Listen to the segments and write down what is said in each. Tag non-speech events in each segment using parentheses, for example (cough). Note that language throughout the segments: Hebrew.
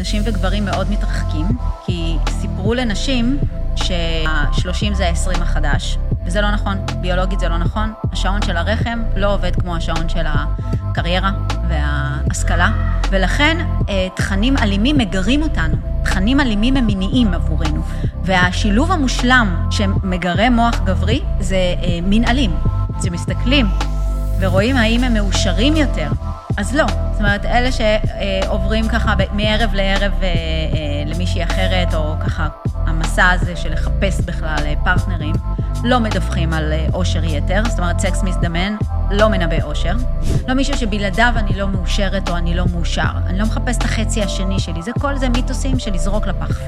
נשים וגברים מאוד מתרחקים, כי סיפרו לנשים שה-30 זה ה-20 החדש, וזה לא נכון, ביולוגית זה לא נכון. השעון של הרחם לא עובד כמו השעון של הקריירה וההשכלה, ולכן אה, תכנים אלימים מגרים אותנו. תכנים אלימים הם מיניים עבורנו, והשילוב המושלם שמגרה מוח גברי זה אה, מין אלים. כשמסתכלים ורואים האם הם מאושרים יותר, אז לא. זאת אומרת, אלה שעוברים ככה מערב לערב אה, למישהי אחרת, או ככה המסע הזה של לחפש בכלל פרטנרים, לא מדווחים על אושר יתר, זאת אומרת, סקס מזדמן לא מנבא אושר. לא מישהו שבלעדיו אני לא מאושרת או אני לא מאושר. אני לא מחפש את החצי השני שלי, זה כל זה מיתוסים של לזרוק לפח.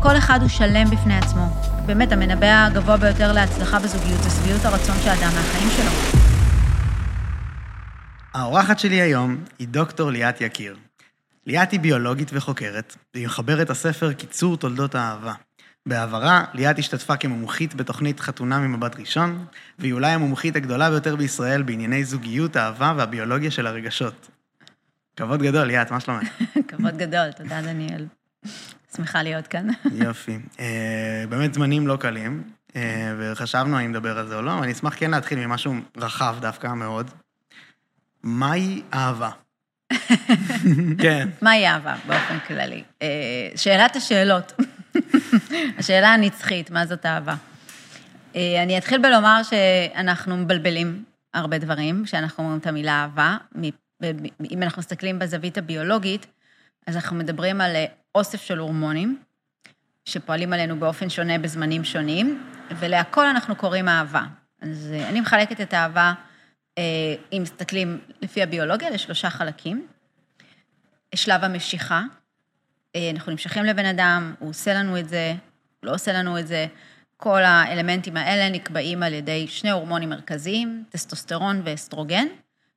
כל אחד הוא שלם בפני עצמו. באמת, המנבא הגבוה ביותר להצלחה בזוגיות זה שביעות הרצון של האדם מהחיים שלו. האורחת שלי היום היא דוקטור ליאת יקיר. ליאת היא ביולוגית וחוקרת, והיא מחברת הספר קיצור תולדות האהבה. בעברה, ליאת השתתפה כמומחית בתוכנית חתונה ממבט ראשון, והיא אולי המומחית הגדולה ביותר בישראל בענייני זוגיות, אהבה והביולוגיה של הרגשות. כבוד גדול, ליאת, מה שלומך? (laughs) כבוד גדול, תודה, דניאל. שמחה להיות כאן. יופי. אה, באמת זמנים לא קלים, אה, וחשבנו האם נדבר על זה או לא, ואני אשמח כן להתחיל ממשהו רחב דווקא מאוד. מהי אהבה? כן. (laughs) מהי אהבה באופן כללי? אה, שאלת השאלות. (laughs) השאלה הנצחית, מה זאת אהבה? אה, אני אתחיל בלומר שאנחנו מבלבלים הרבה דברים, כשאנחנו אומרים את המילה אהבה. אם אנחנו מסתכלים בזווית הביולוגית, אז אנחנו מדברים על אוסף של הורמונים, שפועלים עלינו באופן שונה בזמנים שונים, ולהכל אנחנו קוראים אהבה. אז אה, אני מחלקת את האהבה, אה, אם מסתכלים לפי הביולוגיה, לשלושה חלקים. שלב המשיכה, אה, אנחנו נמשכים לבן אדם, הוא עושה לנו את זה, לא עושה לנו את זה. כל האלמנטים האלה נקבעים על ידי שני הורמונים מרכזיים, טסטוסטרון ואסטרוגן,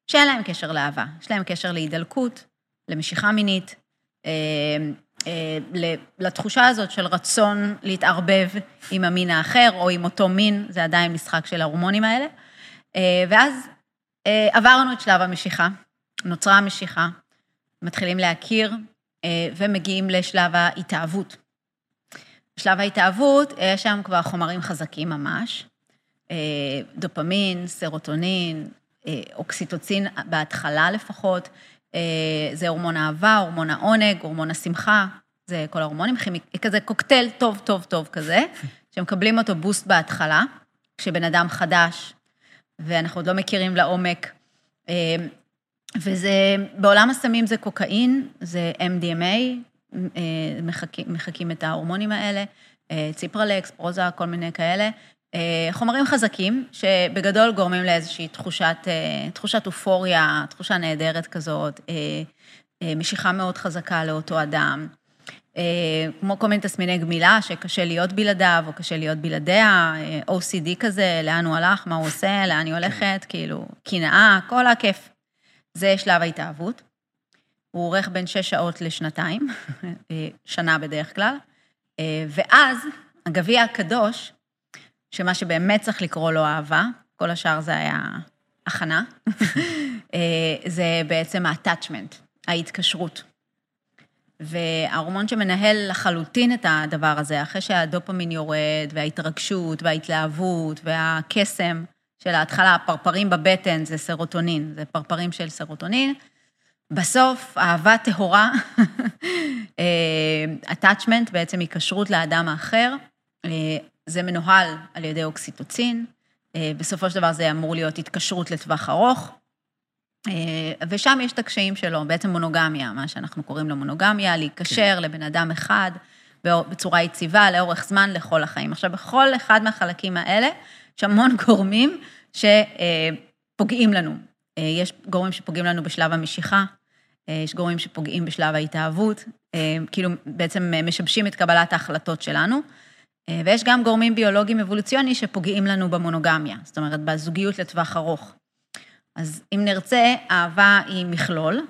שאין להם קשר לאהבה, יש להם קשר להידלקות, למשיכה מינית, אה, אה, לתחושה הזאת של רצון להתערבב עם המין האחר או עם אותו מין, זה עדיין משחק של ההורמונים האלה. ואז עברנו את שלב המשיכה, נוצרה המשיכה, מתחילים להכיר, אה, ומגיעים לשלב ההתאהבות. בשלב ההתאהבות יש שם כבר חומרים חזקים ממש, אה, דופמין, סרוטונין, אה, אוקסיטוצין בהתחלה לפחות, זה הורמון אהבה, הורמון העונג, הורמון השמחה, זה כל ההורמונים, כזה קוקטייל טוב, טוב, טוב כזה, שמקבלים אותו בוסט בהתחלה, כשבן אדם חדש, ואנחנו עוד לא מכירים לעומק וזה, בעולם הסמים זה קוקאין, זה MDMA, אה, מחקים, מחקים את ההורמונים האלה, אה, ציפרלקס, פרוזה, כל מיני כאלה. אה, חומרים חזקים, שבגדול גורמים לאיזושהי תחושת, תחושת אופוריה, תחושה נהדרת כזאת, משיכה מאוד חזקה לאותו אדם. כמו כל מיני תסמיני גמילה, שקשה להיות בלעדיו, או קשה להיות בלעדיה, OCD כזה, לאן הוא הלך, מה הוא עושה, לאן היא הולכת, כאילו, קנאה, כל הכיף. זה שלב ההתאהבות. הוא אורך בין שש שעות לשנתיים, (laughs) שנה בדרך כלל. ואז הגביע הקדוש, שמה שבאמת צריך לקרוא לו אהבה, כל השאר זה היה הכנה, (laughs) זה בעצם ה-attachment, ההתקשרות. וההורמון שמנהל לחלוטין את הדבר הזה, אחרי שהדופמין יורד, וההתרגשות, וההתלהבות, והקסם, של ההתחלה, הפרפרים בבטן זה סרוטונין, זה פרפרים של סרוטונין. בסוף, אהבה טהורה, (laughs) אה, attachment, בעצם היקשרות לאדם האחר, אה, זה מנוהל על ידי אוקסיטוצין, אה, בסופו של דבר זה אמור להיות התקשרות לטווח ארוך, ושם יש את הקשיים שלו, בעצם מונוגמיה, מה שאנחנו קוראים לו מונוגמיה, להיקשר כן. לבן אדם אחד בצורה יציבה, לאורך זמן, לכל החיים. עכשיו, בכל אחד מהחלקים האלה, יש המון (laughs) גורמים שפוגעים לנו. אה, יש גורמים שפוגעים לנו בשלב המשיכה, אה, יש גורמים שפוגעים בשלב ההתאהבות, אה, כאילו בעצם משבשים את קבלת ההחלטות שלנו, ויש גם גורמים ביולוגיים אבולוציוני שפוגעים לנו במונוגמיה, זאת אומרת, בזוגיות לטווח ארוך. אז אם נרצה, אהבה היא מכלול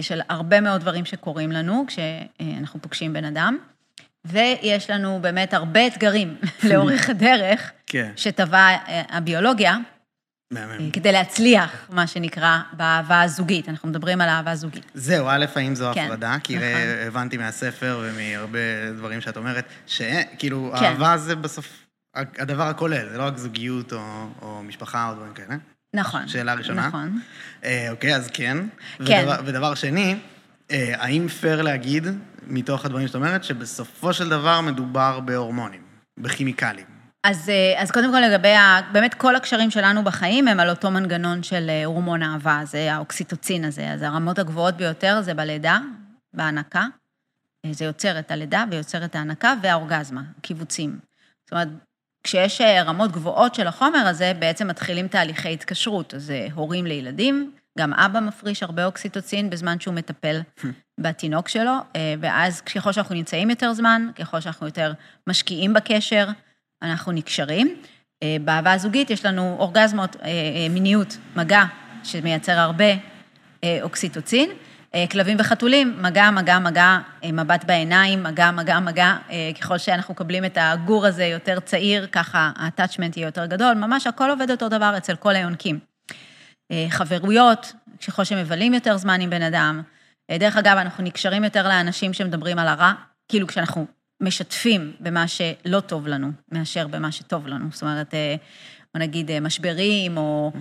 של הרבה מאוד דברים שקורים לנו כשאנחנו פוגשים בן אדם. ויש לנו באמת הרבה אתגרים (laughs) לאורך הדרך, כן. שטבע אה, הביולוגיה, מהמם. כדי להצליח, מה שנקרא, באהבה הזוגית. אנחנו מדברים על אהבה זוגית. זהו, א', האם זו כן, הפרדה? כי נכון. הבנתי מהספר ומהרבה דברים שאת אומרת, שכאילו, כן. אהבה זה בסוף הדבר הכולל, זה לא רק זוגיות או, או משפחה או דברים כאלה. נכון. שאלה ראשונה. נכון. אה, אוקיי, אז כן. כן. ודבר, ודבר שני, אה, האם פייר להגיד, מתוך הדברים שאת אומרת, שבסופו של דבר מדובר בהורמונים, בכימיקלים? אז, אה, אז קודם כל לגבי, ה, באמת כל הקשרים שלנו בחיים הם על אותו מנגנון של אה, הורמון אהבה, זה האוקסיטוצין הזה. אז הרמות הגבוהות ביותר זה בלידה, בהנקה. אה, זה יוצר את הלידה ויוצר את ההנקה והאורגזמה, קיבוצים. זאת אומרת, כשיש אה, רמות גבוהות של החומר הזה, בעצם מתחילים תהליכי התקשרות. אז אה, הורים לילדים, גם אבא מפריש הרבה אוקסיטוצין בזמן שהוא מטפל (laughs) בתינוק שלו, אה, ואז ככל שאנחנו נמצאים יותר זמן, ככל שאנחנו יותר משקיעים בקשר, אנחנו נקשרים. אה, באהבה הזוגית יש לנו אורגזמות, מיניות, מגע, שמייצר הרבה אוקסיטוצין. אה, כלבים וחתולים, מגע, מגע, מגע, אה, מבט בעיניים, מגע, מגע, מגע. אה, ככל שאנחנו מקבלים את הגור הזה יותר צעיר, ככה ה-attachment יהיה יותר גדול. ממש הכל עובד אותו דבר אצל כל היונקים. חברויות, ככל שמבלים יותר זמן עם בן אדם. דרך אגב, אנחנו נקשרים יותר לאנשים שמדברים על הרע, כאילו כשאנחנו משתפים במה שלא טוב לנו, מאשר במה שטוב לנו. זאת אומרת, בוא נגיד אה, משברים, או,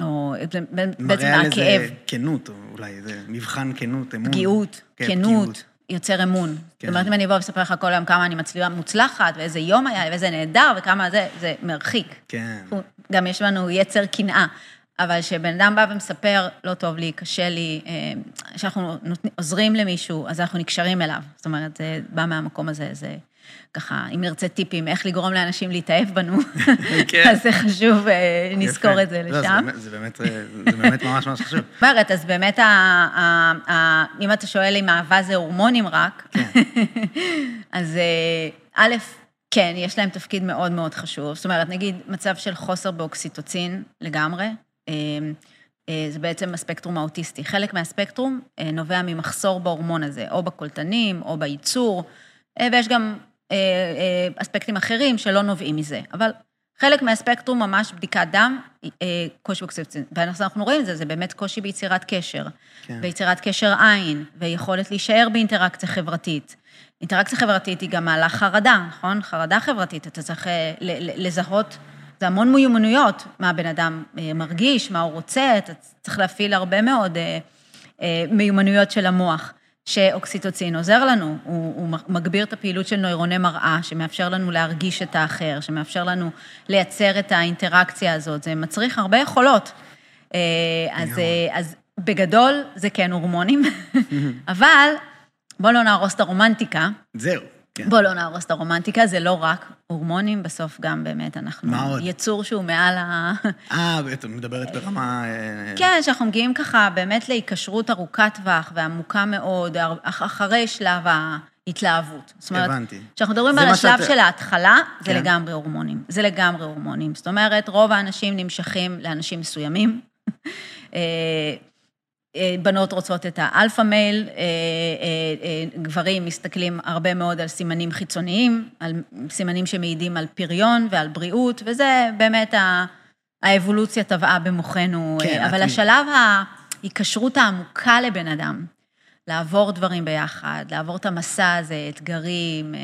או אה, בעצם מראה על איזה כנות, או אולי איזה מבחן כנות, אמון. פגיעות, כן, כנות, פגיעות. יוצר אמון. כן. זאת אומרת, אם אני אבוא ואספר לך כל היום כמה אני מצליחה מוצלחת, ואיזה יום היה, ואיזה נהדר, וכמה זה, זה מרחיק. כן. גם יש לנו יצר קנאה. אבל כשבן אדם בא ומספר, לא טוב לי, קשה לי, אה, כשאנחנו עוזרים למישהו, אז אנחנו נקשרים אליו. זאת אומרת, זה בא מהמקום הזה, זה ככה, אם נרצה טיפים, איך לגרום לאנשים להתאהב בנו, כן. אז זה חשוב, אה, נזכור. את זה לא, לשם. באמת- זה באמת, אה, זה באמת ממש ממש חשוב. (laughs) אומרת, אז באמת, ה, ה, ה, אם אתה שואל אם אהבה זה הורמונים רק, כן. (laughs) אז אה, א', כן, יש להם תפקיד מאוד מאוד חשוב. זאת אומרת, נגיד מצב של חוסר באוקסיטוצין לגמרי, זה בעצם הספקטרום האוטיסטי. חלק מהספקטרום נובע ממחסור בהורמון הזה, או בקולטנים, או בייצור, ויש גם אספקטים אחרים שלא נובעים מזה. אבל חלק מהספקטרום, ממש בדיקת דם, אה, קושי באוקסיטוצין. ואנחנו רואים את זה, זה באמת קושי ביצירת קשר. כן. ויצירת קשר עין, ויכולת להישאר באינטראקציה חברתית. אינטראקציה חברתית היא גם מעלה חרדה, נכון? חרדה חברתית, אתה צריך אה, לזהות, זה המון מיומנויות, מה הבן אדם אה, מרגיש, מה הוא רוצה, אתה צריך להפעיל הרבה מאוד אה, אה, מיומנויות של המוח. שאוקסיטוצין עוזר לנו, הוא, הוא מגביר את הפעילות של נוירוני מראה, שמאפשר לנו להרגיש את האחר, שמאפשר לנו לייצר את האינטראקציה הזאת, זה מצריך הרבה יכולות. אה, אז. אה, אז בגדול זה כן הורמונים, (laughs) אבל בוא לא נהרוס את הרומנטיקה. זהו. כן. בוא לא נהרוס את הרומנטיקה, זה לא רק הורמונים, בסוף גם באמת אנחנו... מה עוד? יצור שהוא מעל ה... אה, את מדברת ברמה... אה, כן, שאנחנו מגיעים ככה באמת להיקשרות ארוכת טווח ועמוקה מאוד, אח- אחרי שלב ההתלהבות. זאת אומרת, הבנתי. כשאנחנו מדברים על השלב שאת- של ההתחלה, זה כן. לגמרי הורמונים. זה לגמרי הורמונים. זאת אומרת, רוב האנשים נמשכים לאנשים מסוימים. (laughs) אה, בנות רוצות את האלפא מייל, אה, אה, גברים מסתכלים הרבה מאוד על סימנים חיצוניים, על סימנים שמעידים על פריון ועל בריאות, וזה באמת האבולוציה טבעה במוחנו. כן, אבל את- השלב ההיקשרות העמוקה לבן אדם, לעבור דברים ביחד, לעבור את המסע הזה, אתגרים,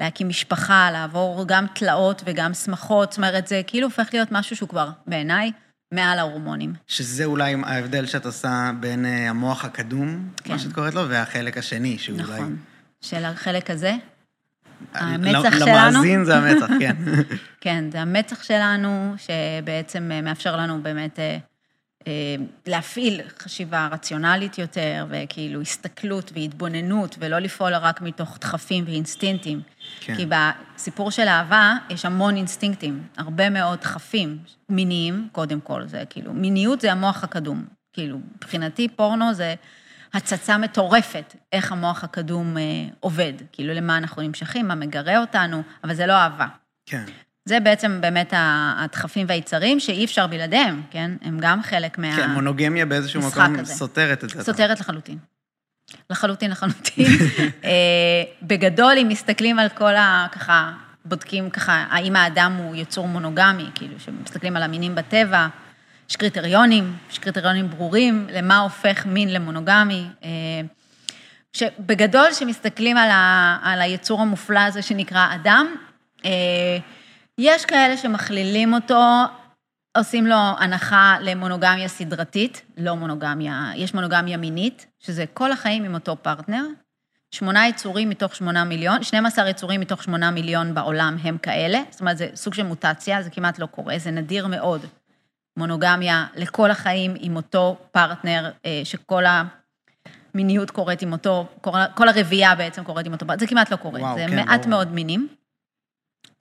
להקים משפחה, לעבור גם תלאות וגם שמחות, זאת אומרת, זה כאילו הופך להיות משהו שהוא כבר, בעיניי, מעל ההורמונים. שזה אולי ההבדל שאת עושה בין אה, המוח הקדום, כן. מה שאת קוראת לו, והחלק השני, שהוא אולי... נכון. של החלק הזה, ל- המצח שלנו. למאזין זה המצח, כן. (laughs) כן, זה המצח שלנו, שבעצם אה, מאפשר לנו באמת אה, אה, להפעיל חשיבה רציונלית יותר, וכאילו הסתכלות והתבוננות, ולא לפעול רק מתוך דחפים ואינסטינקטים. כן. כי בסיפור של אהבה יש המון אינסטינקטים, הרבה מאוד דחפים מיניים, קודם כל, זה כאילו, מיניות זה המוח הקדום. כאילו, מבחינתי פורנו זה הצצה מטורפת, איך המוח הקדום אה, עובד. כאילו, למה אנחנו נמשכים, מה מגרה אותנו, אבל זה לא אהבה. כן. זה בעצם באמת הדחפים והיצרים שאי אפשר בלעדיהם, כן? הם גם חלק מה... כן, מונוגמיה באיזשהו מקום הזה. סותרת את זה. סותרת לחלוטין. לחלוטין, לחלוטין. (laughs) אה, בגדול, אם מסתכלים על כל ה... ככה, בודקים ככה, האם האדם הוא יצור מונוגמי, כאילו, שמסתכלים על המינים בטבע, יש קריטריונים, יש קריטריונים ברורים למה הופך מין למונוגמי. שבגדול, כשמסתכלים על, ה, על היצור המופלא הזה שנקרא אדם, יש כאלה שמכלילים אותו, עושים לו הנחה למונוגמיה סדרתית, לא מונוגמיה, יש מונוגמיה מינית, שזה כל החיים עם אותו פרטנר. שמונה יצורים מתוך שמונה מיליון, 12 יצורים מתוך שמונה מיליון בעולם הם כאלה, זאת אומרת, זה סוג של מוטציה, זה כמעט לא קורה, זה נדיר מאוד. מונוגמיה לכל החיים עם אותו פרטנר, אה, שכל המיניות קורית עם אותו, כל הרבייה בעצם קורית עם אותו פרטנר, זה כמעט לא קורה, וואו, זה כן, מעט ברור. מאוד מינים.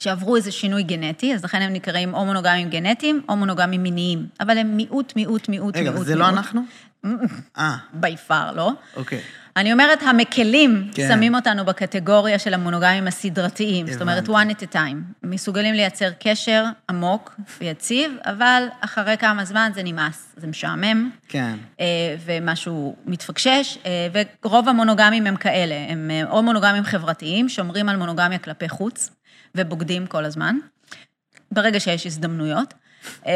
שעברו איזה שינוי גנטי, אז לכן הם נקראים או מונוגמים גנטיים או מונוגמים מיניים, אבל הם מיעוט, מיעוט, מיעוט, רגע, מיעוט. רגע, וזה לא אנחנו? (laughs) אה. by far, לא? אוקיי. אני אומרת, המקלים כן. שמים אותנו בקטגוריה של המונוגמים הסדרתיים, הבנתי. זאת אומרת, one at a time. מסוגלים לייצר קשר עמוק ויציב, אבל אחרי כמה זמן זה נמאס, זה משעמם. כן. אה, ומשהו מתפקשש, אה, ורוב המונוגמים הם כאלה, הם אה, או מונוגמים חברתיים, שומרים על מונוגמיה כלפי חוץ, ובוגדים כל הזמן, ברגע שיש הזדמנויות. אה,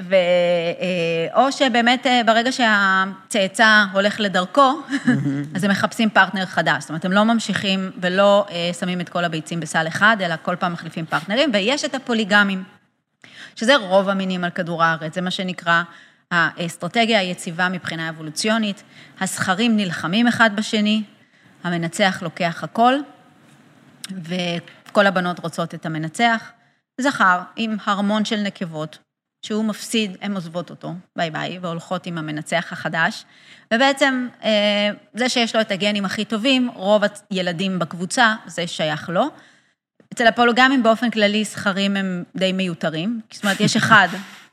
ו... אה, או שבאמת אה, ברגע שהצאצא הולך לדרכו, (laughs) אז הם מחפשים פרטנר חדש. זאת אומרת, הם לא ממשיכים ולא שמים את כל הביצים בסל אחד, אלא כל פעם מחליפים פרטנרים, ויש את הפוליגמים, שזה רוב המינים על כדור הארץ, זה מה שנקרא האסטרטגיה היציבה מבחינה אבולוציונית. הזכרים נלחמים אחד בשני, המנצח לוקח הכל, וכל הבנות רוצות את המנצח. זכר עם הרמון של נקבות, שהוא מפסיד, הן עוזבות אותו, ביי ביי, והולכות עם המנצח החדש. ובעצם, אה, זה שיש לו את הגנים הכי טובים, רוב הילדים בקבוצה, זה שייך לו. אצל הפוליגמים באופן כללי, זכרים הם די מיותרים. זאת אומרת, יש אחד,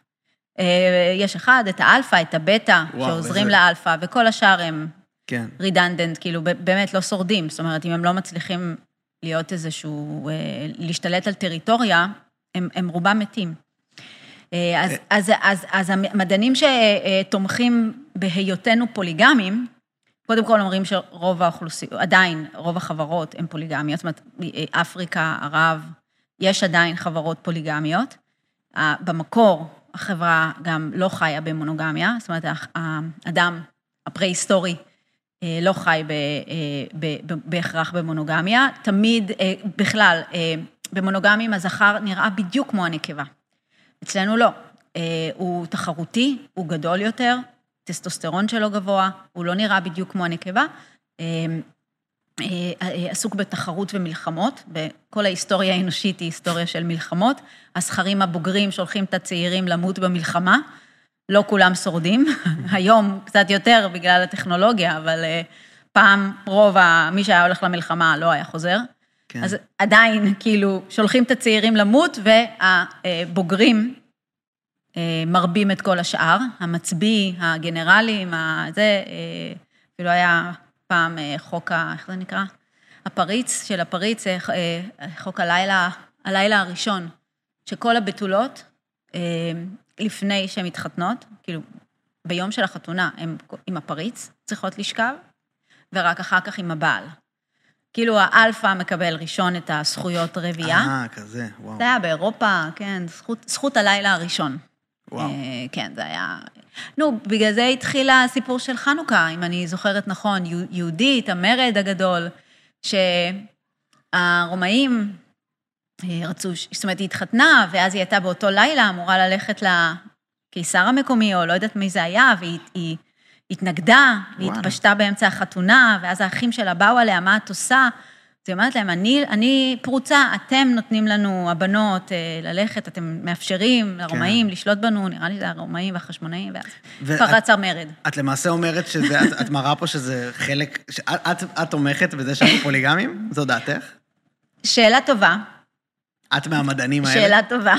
(laughs) אה, יש אחד, את האלפא, את הבטא, שעוזרים איזה... לאלפא, וכל השאר הם כן. redundant, כאילו, באמת לא שורדים. זאת אומרת, אם הם לא מצליחים להיות איזשהו, אה, להשתלט על טריטוריה, הם, הם רובם מתים. אה, אז, אה. אז, אז, אז המדענים שתומכים בהיותנו פוליגמים, קודם כל אומרים שרוב האוכלוסיות, עדיין רוב החברות הן פוליגמיות, זאת אומרת, אפריקה, ערב, יש עדיין חברות פוליגמיות. במקור החברה גם לא חיה במונוגמיה, זאת אומרת, האדם הפרה-היסטורי אה, לא חי בהכרח במונוגמיה. תמיד, בכלל, במונוגמים הזכר נראה בדיוק כמו הנקבה. אצלנו לא. אה, הוא תחרותי, הוא גדול יותר, טסטוסטרון שלו גבוה, הוא לא נראה בדיוק כמו הנקבה. אה, אה, עסוק בתחרות ומלחמות, וכל ההיסטוריה האנושית היא היסטוריה של מלחמות. הזכרים הבוגרים שולחים את הצעירים למות במלחמה, לא כולם שורדים. (laughs) היום קצת יותר בגלל הטכנולוגיה, אבל פעם רוב מי שהיה הולך למלחמה לא היה חוזר. כן. אז עדיין, כאילו, שולחים את הצעירים למות, והבוגרים אה, מרבים את כל השאר, המצביא, הגנרלים, זה, אה, אפילו היה פעם אה, חוק ה... איך זה נקרא? הפריץ של הפריץ, חוק הלילה, הלילה הראשון, שכל הבתולות, לפני שהן מתחתנות, כאילו, ביום של החתונה, הן עם הפריץ צריכות לשכב, ורק אחר כך עם הבעל. כאילו האלפא מקבל ראשון את הזכויות רבייה. אה, כזה, וואו. זה היה באירופה, כן, זכות, זכות הלילה הראשון. וואו. אה, כן, זה היה... נו, בגלל זה התחיל הסיפור של חנוכה, אם אני זוכרת נכון, יהודית, המרד הגדול, שהרומאים אה, רצו, זאת אומרת, היא התחתנה, ואז היא הייתה באותו לילה אמורה ללכת לקיסר המקומי, או לא יודעת מי זה היה, והיא... התנגדה, והיא התפשטה באמצע החתונה, ואז האחים שלה באו עליה, מה את עושה? אז היא אומרת להם, אני, אני פרוצה, אתם נותנים לנו, הבנות, אה, ללכת, אתם מאפשרים לרומאים כן. לשלוט בנו, נראה לי זה הרומאים והחשמונאים, ואז פרץ המרד. את למעשה אומרת שזה, את, את מראה פה שזה חלק, את, את תומכת בזה שאנחנו פוליגמים? זו דעתך? שאלה טובה. את מהמדענים האלה? שאלה טובה.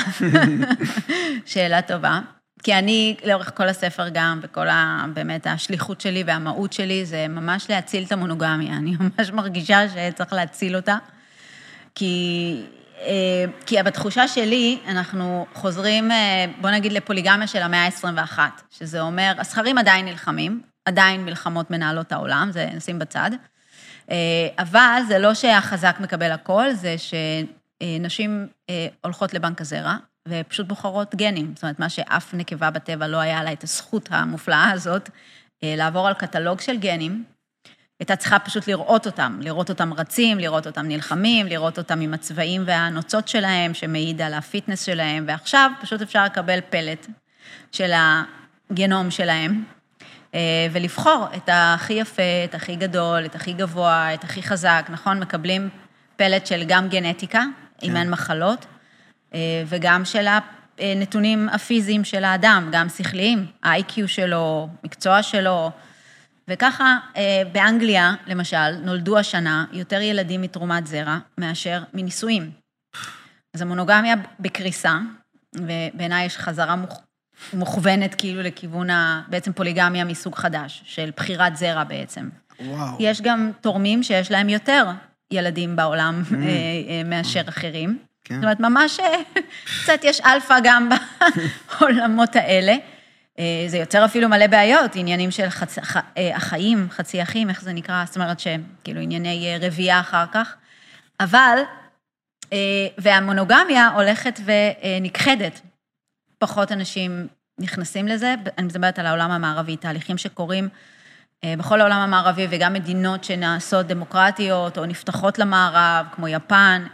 (laughs) שאלה טובה. כי אני, לאורך כל הספר גם, וכל ה... באמת השליחות שלי והמהות שלי, זה ממש להציל את המונוגמיה. (laughs) אני ממש מרגישה שצריך להציל אותה. כי, אה, כי בתחושה שלי, אנחנו חוזרים, אה, בוא נגיד, לפוליגמיה של המאה ה-21, שזה אומר, הזכרים עדיין נלחמים, עדיין מלחמות מנהלות העולם, זה נשים בצד, אה, אבל זה לא שהחזק מקבל הכל, זה שנשים הולכות לבנק הזרע, ופשוט בוחרות גנים. זאת אומרת, מה שאף נקבה בטבע לא היה לה את הזכות המופלאה הזאת, אה, לעבור על קטלוג של גנים. הייתה צריכה פשוט לראות אותם, לראות אותם רצים, לראות אותם נלחמים, לראות אותם עם הצבעים והנוצות שלהם, שמעיד על הפיטנס שלהם, ועכשיו פשוט אפשר לקבל פלט של הגנום שלהם, אה, ולבחור את הכי יפה, את הכי גדול, את הכי גבוה, את הכי חזק, נכון? מקבלים פלט של גם גנטיקה, כן. אם אין מחלות, וגם של הנתונים הפיזיים של האדם, גם שכליים, ה-IQ שלו, מקצוע שלו, וככה אה, באנגליה, למשל, נולדו השנה יותר ילדים מתרומת זרע מאשר מנישואים. אז המונוגמיה בקריסה, ובעיניי יש חזרה מוכ... מוכוונת כאילו לכיוון ה... בעצם פוליגמיה מסוג חדש, של בחירת זרע בעצם. וואו. יש גם תורמים שיש להם יותר ילדים בעולם mm. אה, אה, מאשר אחרים. כן. זאת אומרת, ממש קצת יש אלפא גם בעולמות האלה. אה, זה יוצר אפילו מלא בעיות, עניינים של חצ... אה, החיים, חצי אחים, איך זה נקרא? זאת אומרת שכאילו ענייני אה, רבייה אחר כך. אבל, והמונוגמיה הולכת ונכחדת. פחות אנשים נכנסים לזה, אני מדברת על העולם המערבי, תהליכים שקורים בכל העולם המערבי וגם מדינות שנעשות דמוקרטיות או נפתחות למערב, כמו יפן.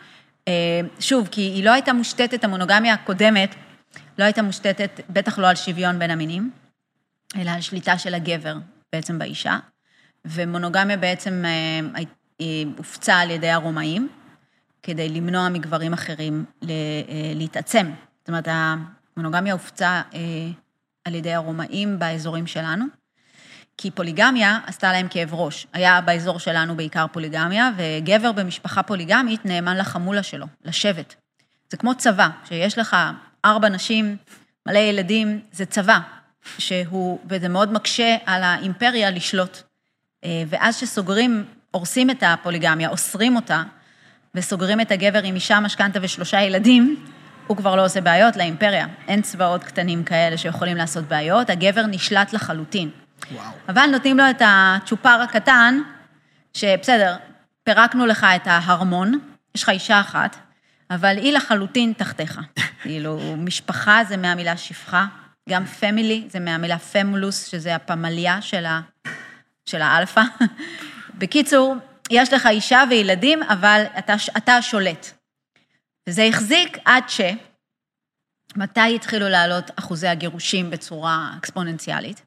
שוב, כי היא לא הייתה מושתתת, המונוגמיה הקודמת, לא הייתה מושתתת, בטח לא על שוויון בין המינים, אלא על שליטה של הגבר בעצם באישה, ומונוגמיה בעצם אה, הופצה על ידי הרומאים, כדי למנוע מגברים אחרים אה, להתעצם. זאת אומרת, המונוגמיה הופצה אה, על ידי הרומאים באזורים שלנו, כי פוליגמיה עשתה להם כאב ראש. היה באזור שלנו בעיקר פוליגמיה, וגבר במשפחה פוליגמית נאמן לחמולה שלו, לשבט. זה כמו צבא, שיש לך ארבע נשים, מלא ילדים, זה צבא, שהוא, וזה מאוד מקשה על האימפריה לשלוט. אה, ואז שסוגרים, הורסים את הפוליגמיה, אוסרים אותה, וסוגרים את הגבר עם אישה, משכנתה ושלושה ילדים, הוא כבר לא עושה בעיות לאימפריה. אין צבאות קטנים כאלה שיכולים לעשות בעיות, הגבר נשלט לחלוטין. וואו. אבל נותנים לו את הצ'ופר הקטן, שבסדר, פירקנו לך את ההרמון, יש לך אישה אחת, אבל היא לחלוטין תחתיך. (laughs) כאילו, משפחה זה מהמילה שפחה, גם family זה מהמילה famulus, שזה הפמליה של, ה, של האלפא. (laughs) בקיצור, יש לך אישה וילדים, אבל אתה, אתה השולט. וזה החזיק עד ש... מתי התחילו לעלות אחוזי הגירושים בצורה אקספוננציאלית?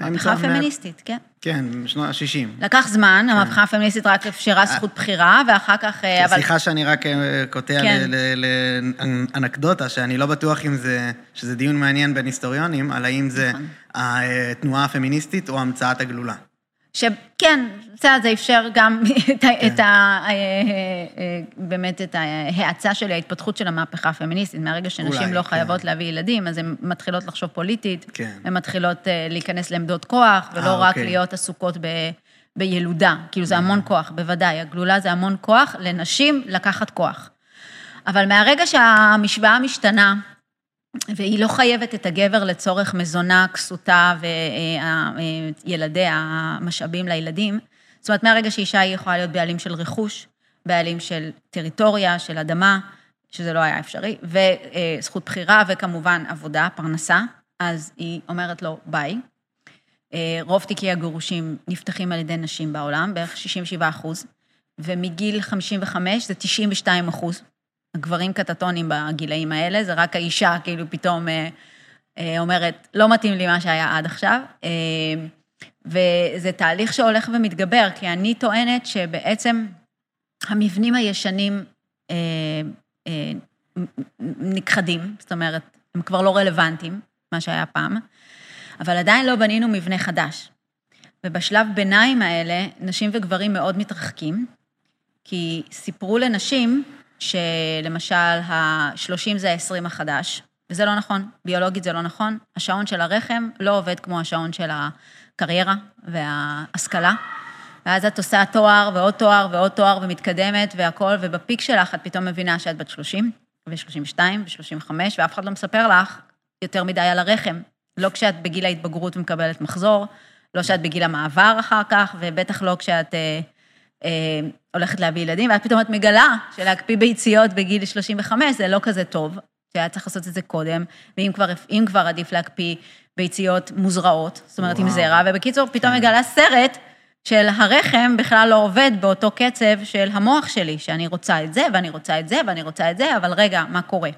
מהפכה פמיניסטית, כן. כן, בשנות ה-60. לקח זמן, כן. המהפכה הפמיניסטית רק אפשרה אה. זכות בחירה, ואחר כך... אה, אבל... סליחה שאני רק אה, קוטע כן. לאנקדוטה, שאני לא בטוח אם זה, שזה דיון מעניין בין היסטוריונים, על האם זה נכון. התנועה הפמיניסטית או המצאת הגלולה. שכן, זה אפשר גם (laughs) את, כן. את ה... אה, אה, אה, באמת את ההאצה של ההתפתחות של המהפכה הפמיניסטית. מהרגע שנשים אולי, לא כן. חייבות להביא ילדים, אז הן מתחילות לחשוב פוליטית, כן. הן מתחילות להיכנס לעמדות כוח, ולא 아, רק אוקיי. להיות עסוקות ב... בילודה. כאילו, זה המון כוח, בוודאי. הגלולה זה המון כוח לנשים לקחת כוח. אבל מהרגע שהמשוואה משתנה, והיא לא חייבת את הגבר לצורך מזונה, כסותה וילדיה, המשאבים לילדים. זאת אומרת, מהרגע שאישה היא יכולה להיות בעלים של רכוש, בעלים של טריטוריה, של אדמה, שזה לא היה אפשרי, וזכות בחירה, וכמובן עבודה, פרנסה, אז היא אומרת לו ביי. רוב תיקי הגירושים נפתחים על ידי נשים בעולם, בערך 67 אחוז, ומגיל 55 זה 92 אחוז. הגברים קטטונים בגילאים האלה, זה רק האישה כאילו פתאום אה, אה, אומרת, לא מתאים לי מה שהיה עד עכשיו. אה, וזה תהליך שהולך ומתגבר, כי אני טוענת שבעצם המבנים הישנים נכחדים, זאת אומרת, הם כבר לא רלוונטיים, מה שהיה פעם, אבל עדיין לא בנינו מבנה חדש. ובשלב ביניים האלה, נשים וגברים מאוד מתרחקים, כי סיפרו לנשים שלמשל, ה-30 זה ה-20 החדש, וזה לא נכון, ביולוגית זה לא נכון. השעון של הרחם לא עובד כמו השעון של הקריירה וההשכלה. ואז את עושה תואר ועוד תואר ועוד תואר ומתקדמת והכול, ובפיק שלך את פתאום מבינה שאת בת 30 ו-32 ו-35, ואף אחד לא מספר לך יותר מדי על הרחם. לא כשאת בגיל ההתבגרות ומקבלת מחזור, לא כשאת בגיל המעבר אחר כך, ובטח לא כשאת אה, הולכת להביא ילדים, ואז פתאום את מגלה שלהקפיא ביציות בגיל 35 זה לא כזה טוב, שהיה צריך לעשות את זה קודם, ואם כבר, כבר עדיף להקפיא ביציות מוזרעות, זאת אומרת וואו. עם זרע, ובקיצור, פתאום כן. מגלה סרט של הרחם בכלל לא עובד באותו קצב של המוח שלי, שאני רוצה את זה, ואני רוצה את זה, ואני רוצה את זה, אבל רגע, מה קורה?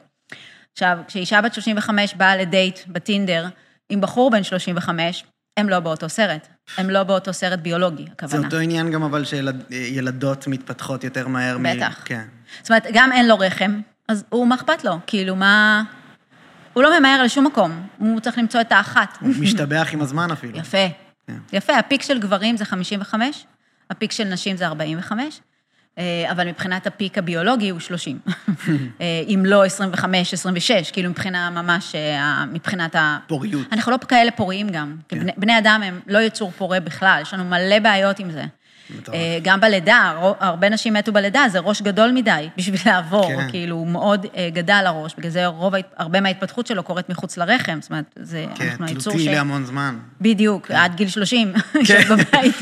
עכשיו, כשאישה בת 35 באה לדייט בטינדר עם בחור בן 35, הם לא באותו סרט. הם לא באותו סרט ביולוגי, הכוונה. זה אותו עניין גם אבל שילדות מתפתחות יותר מהר. בטח. מ... כן. זאת אומרת, גם אין לו רחם, אז הוא, מה אכפת לו? כאילו, מה... הוא לא ממהר לשום מקום, הוא צריך למצוא את האחת. הוא משתבח עם הזמן אפילו. יפה. כן. יפה, הפיק של גברים זה 55, הפיק של נשים זה 45, אה, אבל מבחינת הפיק הביולוגי הוא 30. (laughs) אה, אם לא 25, 26, כאילו מבחינה ממש, אה, מבחינת ה... פוריות. אנחנו לא כאלה פוריים גם. כן. בני אדם הם לא יצור פורה בכלל, יש לנו מלא בעיות עם זה. אה, גם בלידה, הרבה נשים מתו בלידה, זה ראש גדול מדי (laughs) בשביל לעבור, כן. כאילו, הוא מאוד אה, גדל הראש, בגלל זה רוב, הרבה מההתפתחות שלו קורית מחוץ לרחם, זאת אומרת, זה, כן, אנחנו היצור ש... כן, תלותי להמון זמן. בדיוק, כן. עד גיל 30, (laughs) כן. בבית.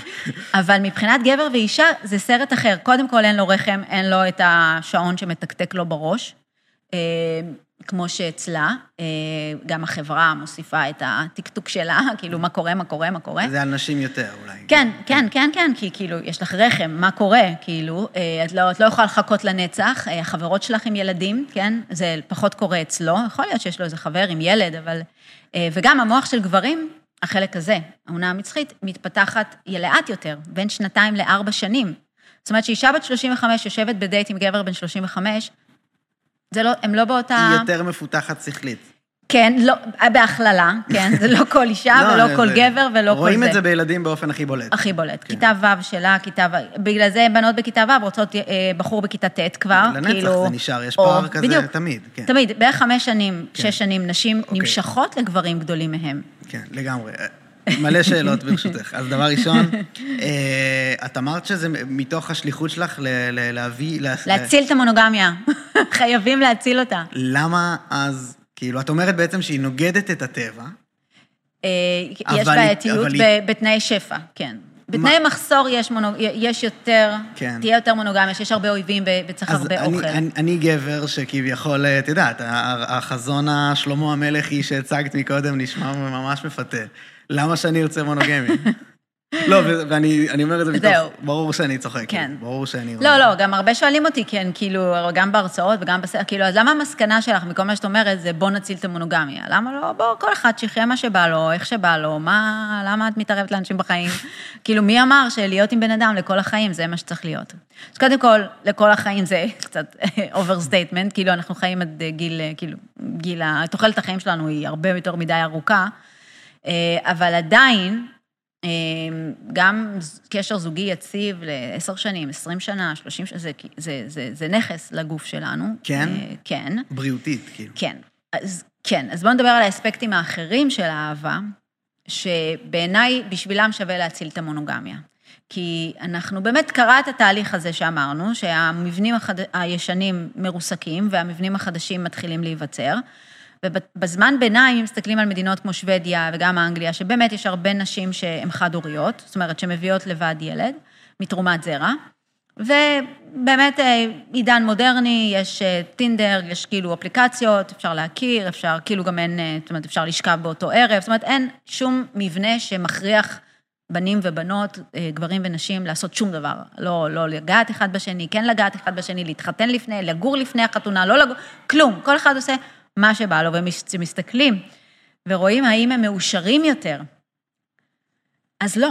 אבל מבחינת גבר ואישה, זה סרט אחר. קודם כל, אין לו רחם, אין לו את השעון שמתקתק לו בראש. כמו שאצלה, אה, גם החברה מוסיפה את הטקטוק שלה, (laughs) כאילו, מה קורה, מה קורה, מה קורה. זה על נשים יותר, אולי. כן, כן, כן, כן, כי כאילו, יש לך רחם, מה קורה, כאילו, אה, את לא, את לא יכולה לחכות לנצח, אה, החברות שלך עם ילדים, כן, זה פחות קורה אצלו, יכול להיות שיש לו איזה חבר עם ילד, אבל... וגם המוח של גברים, החלק הזה, העונה המצחית, מתפתחת לאט יותר, בין שנתיים לארבע שנים. זאת אומרת שאישה בת 35 יושבת בדייט עם גבר בן 35, זה לא, הם לא באותה... היא יותר מפותחת שכלית. כן, לא, בהכללה, כן, זה לא כל אישה לא, ולא כל זה, גבר ולא כל זה. רואים את זה בילדים באופן הכי בולט. הכי בולט. כן. כיתה ו' שלה, כיתה ו', בגלל זה בנות בכיתה ו' רוצות אה, בחור בכיתה ט' כבר, לנצח כאילו... זה נשאר, יש פער או, כזה בדיוק, תמיד. כן. תמיד, בערך חמש שנים, כן. שש שנים, נשים אוקיי. נמשכות לגברים גדולים מהם. כן, לגמרי. מלא שאלות ברשותך. אז דבר ראשון, אה, את אמרת שזה מתוך השליחות שלך להביא... להציל את המונוגמיה. (laughs) חייבים להציל אותה. למה אז, כאילו, את אומרת בעצם שהיא נוגדת את הטבע. אה, יש בעייתיות בתנאי שפע, כן. בתנאי מחסור יש, מונוג... יש יותר, כן. תהיה יותר מונוגמיה, שיש הרבה אויבים וצריך הרבה אני, אוכל. אני, אני גבר שכביכול, את יודעת, החזון השלמה המלך היא שהצגת מקודם נשמע ממש מפתה. למה שאני ארצה מונוגמי? (laughs) לא, ואני אומר את זה מתוך, ברור שאני צוחק. כן. ברור שאני... לא, לא, גם הרבה שואלים אותי, כן, כאילו, גם בהרצאות וגם בסדר, כאילו, אז למה המסקנה שלך מכל מה שאת אומרת זה בוא נציל את המונוגמיה? למה לא, בוא, כל אחד שיחיה מה שבא לו, איך שבא לו, מה, למה את מתערבת לאנשים בחיים? (laughs) כאילו, מי אמר שלהיות עם בן אדם לכל החיים זה מה שצריך להיות? אז קודם כל, לכל החיים זה (laughs) קצת overstatement, כאילו, אנחנו חיים עד גיל, כאילו, גיל, תוחלת החיים שלנו היא הרבה יותר מדי ארוכה. אה, אבל עדיין, אה, גם קשר זוגי יציב לעשר שנים, עשרים שנה, שלושים שנה, זה, זה, זה, זה נכס לגוף שלנו. כן? אה, כן. בריאותית, כאילו. כן. אז, כן, אז בואו נדבר על האספקטים האחרים של האהבה, שבעיניי בשבילן שווה להציל את המונוגמיה. כי אנחנו באמת קרה את התהליך הזה שאמרנו, שהמבנים החד... הישנים מרוסקים והמבנים החדשים מתחילים להיווצר. ובזמן ביניים, אם מסתכלים על מדינות כמו שוודיה וגם אנגליה, שבאמת יש הרבה נשים שהן חד-הוריות, זאת אומרת, שמביאות לבד ילד, מתרומת זרע, ובאמת אה, עידן מודרני, יש אה, טינדר, יש כאילו אפליקציות, אפשר להכיר, אפשר, כאילו גם אין, אה, זאת אומרת, אפשר לשכב באותו ערב, זאת אומרת, אין שום מבנה שמכריח בנים ובנות, גברים ונשים, לעשות שום דבר. לא, לא לגעת אחד בשני, כן לגעת אחד בשני, להתחתן לפני, לגור לפני החתונה, לא לגור, כלום. כל אחד עושה מה שבא לו, ומסתכלים ורואים האם הם מאושרים יותר, אז לא.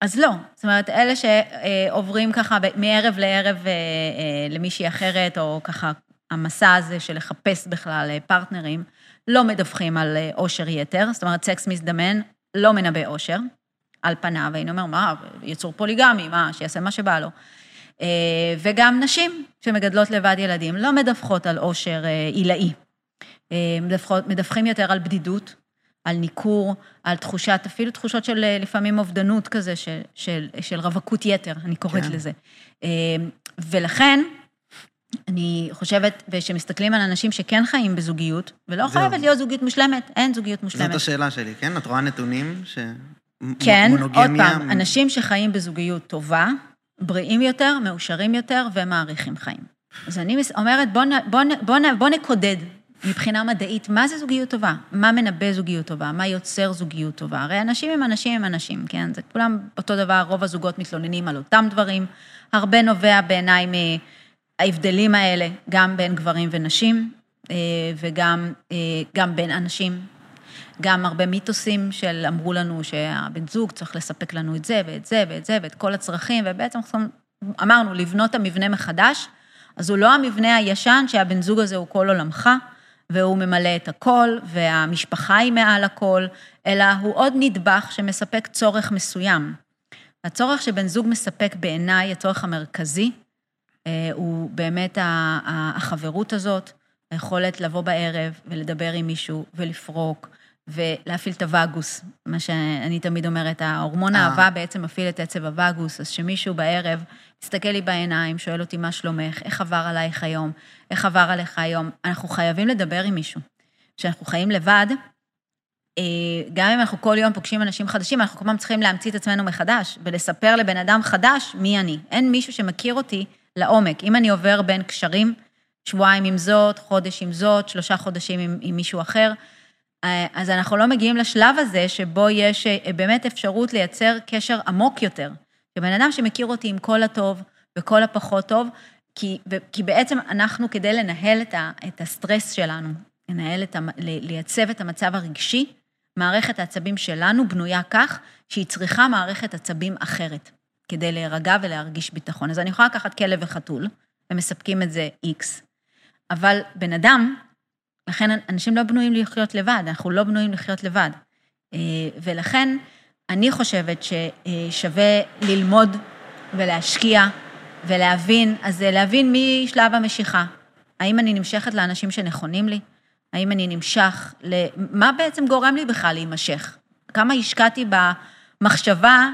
אז לא. זאת אומרת, אלה שעוברים ככה מערב לערב אה, אה, למישהי אחרת, או ככה המסע הזה של לחפש בכלל אה, פרטנרים, לא מדווחים על אושר יתר, זאת אומרת, סקס מזדמן לא מנבא אושר, על פניו, היינו אומר, מה, יצור פוליגמי, מה, שיעשה מה שבא לו. וגם נשים שמגדלות לבד ילדים לא מדווחות על אושר עילאי. אה, מדווחים יותר על בדידות, על ניכור, על תחושת, אפילו תחושות של אה, לפעמים אובדנות כזה, של, של, של רווקות יתר, אני קוראת כן. לזה. אה, ולכן, אני חושבת, וכשמסתכלים על אנשים שכן חיים בזוגיות, ולא זהו. חייבת להיות זוגיות מושלמת, אין זוגיות מושלמת. זאת השאלה שלי, כן? את רואה נתונים ש... כן, עוד פעם, אנשים שחיים בזוגיות טובה, בריאים יותר, מאושרים יותר ומעריכים חיים. אז אני אומרת, בוא, בוא, בוא, בוא נקודד מבחינה מדעית, מה זה זוגיות טובה? מה מנבא זוגיות טובה? מה יוצר זוגיות טובה? הרי אנשים הם אנשים הם אנשים, כן? זה כולם אותו דבר, רוב הזוגות מתלוננים על אותם דברים. הרבה נובע בעיניי מההבדלים האלה, גם בין גברים ונשים, אה, וגם גם בין אנשים. גם הרבה מיתוסים של אמרו לנו שהבן זוג צריך לספק לנו את זה ואת זה ואת זה ואת כל הצרכים, ובעצם אמרנו, לבנות את המבנה מחדש, אז הוא לא המבנה הישן שהבן זוג הזה הוא כל עולמך, והוא ממלא את הכל, והמשפחה היא מעל הכל, אלא הוא עוד נדבך שמספק צורך מסוים. הצורך שבן זוג מספק בעיניי, הצורך המרכזי, אה, הוא באמת החברות הזאת, היכולת לבוא בערב ולדבר עם מישהו ולפרוק ולהפעיל את הווגוס, מה שאני תמיד אומרת, ההורמון אה. האהבה בעצם מפעיל את עצב הווגוס, אז שמישהו בערב מסתכל לי בעיניים, שואל אותי מה שלומך, איך עבר עלייך היום, איך עבר עליך היום, אנחנו חייבים לדבר עם מישהו. כשאנחנו חיים לבד, אה, גם אם אנחנו כל יום פוגשים אנשים חדשים, אנחנו כל פעם צריכים להמציא את עצמנו מחדש, ולספר לבן אדם חדש מי אני. אין מישהו שמכיר אותי לעומק. אם אני עובר בין קשרים, שבועיים עם זאת, חודש עם זאת, שלושה חודשים עם, עם מישהו אחר, אה, אז אנחנו לא מגיעים לשלב הזה שבו יש אה, באמת אפשרות לייצר קשר עמוק יותר. כבן אדם שמכיר אותי עם כל הטוב וכל הפחות טוב, כי, כי בעצם אנחנו, כדי לנהל את, ה, את הסטרס שלנו, לנהל את, ה, לייצב את המצב הרגשי, מערכת העצבים שלנו בנויה כך שהיא צריכה מערכת עצבים אחרת, כדי להירגע ולהרגיש ביטחון. אז אני יכולה לקחת כלב וחתול, ומספקים את זה X, אבל בן אדם לכן אנשים לא בנויים לחיות לבד, אנחנו לא בנויים לחיות לבד. אה, ולכן אני חושבת ששווה ללמוד ולהשקיע ולהבין, אז להבין משלב המשיכה. האם אני נמשכת לאנשים שנכונים לי? האם אני נמשך ל... מה בעצם גורם לי בכלל להימשך? כמה השקעתי במחשבה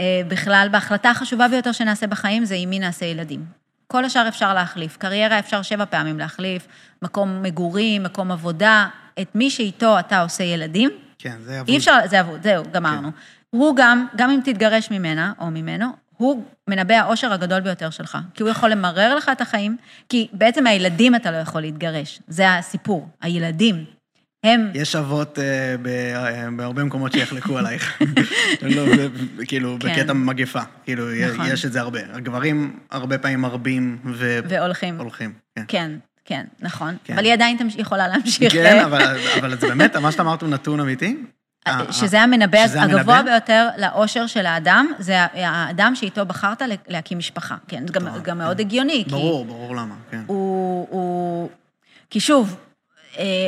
אה, בכלל, בהחלטה החשובה ביותר שנעשה בחיים זה עם מי נעשה ילדים. כל השאר אפשר להחליף. קריירה אפשר שבע פעמים להחליף, מקום מגורים, מקום עבודה, את מי שאיתו אתה עושה ילדים. כן, זה אבוד. אי אפשר, זה אבוד, זהו, גמרנו. כן. הוא גם, גם אם תתגרש ממנה או ממנו, הוא מנבא האושר הגדול ביותר שלך. כי הוא יכול למרר לך את החיים, כי בעצם מהילדים אתה לא יכול להתגרש. זה הסיפור, הילדים. הם... יש אבות אה, אה, בהרבה מקומות שיחלקו (laughs) עלייך. לא, כאילו, כן. בקטע מגפה. כאילו, נכון. יש את זה הרבה. הגברים הרבה פעמים מרבים ו... והולכים. הולכים, כן. כן, כן, נכון. כן. אבל היא עדיין יכולה להמשיך. כן, אבל, אבל זה באמת, מה שאתה אמרת הוא נתון אמיתי. אה, שזה המנבא הגבוה ביותר לאושר של האדם, זה האדם שאיתו בחרת להקים משפחה. כן, זה גם, גם מאוד הגיוני. ברור, ברור למה, כן. הוא, הוא... כי שוב,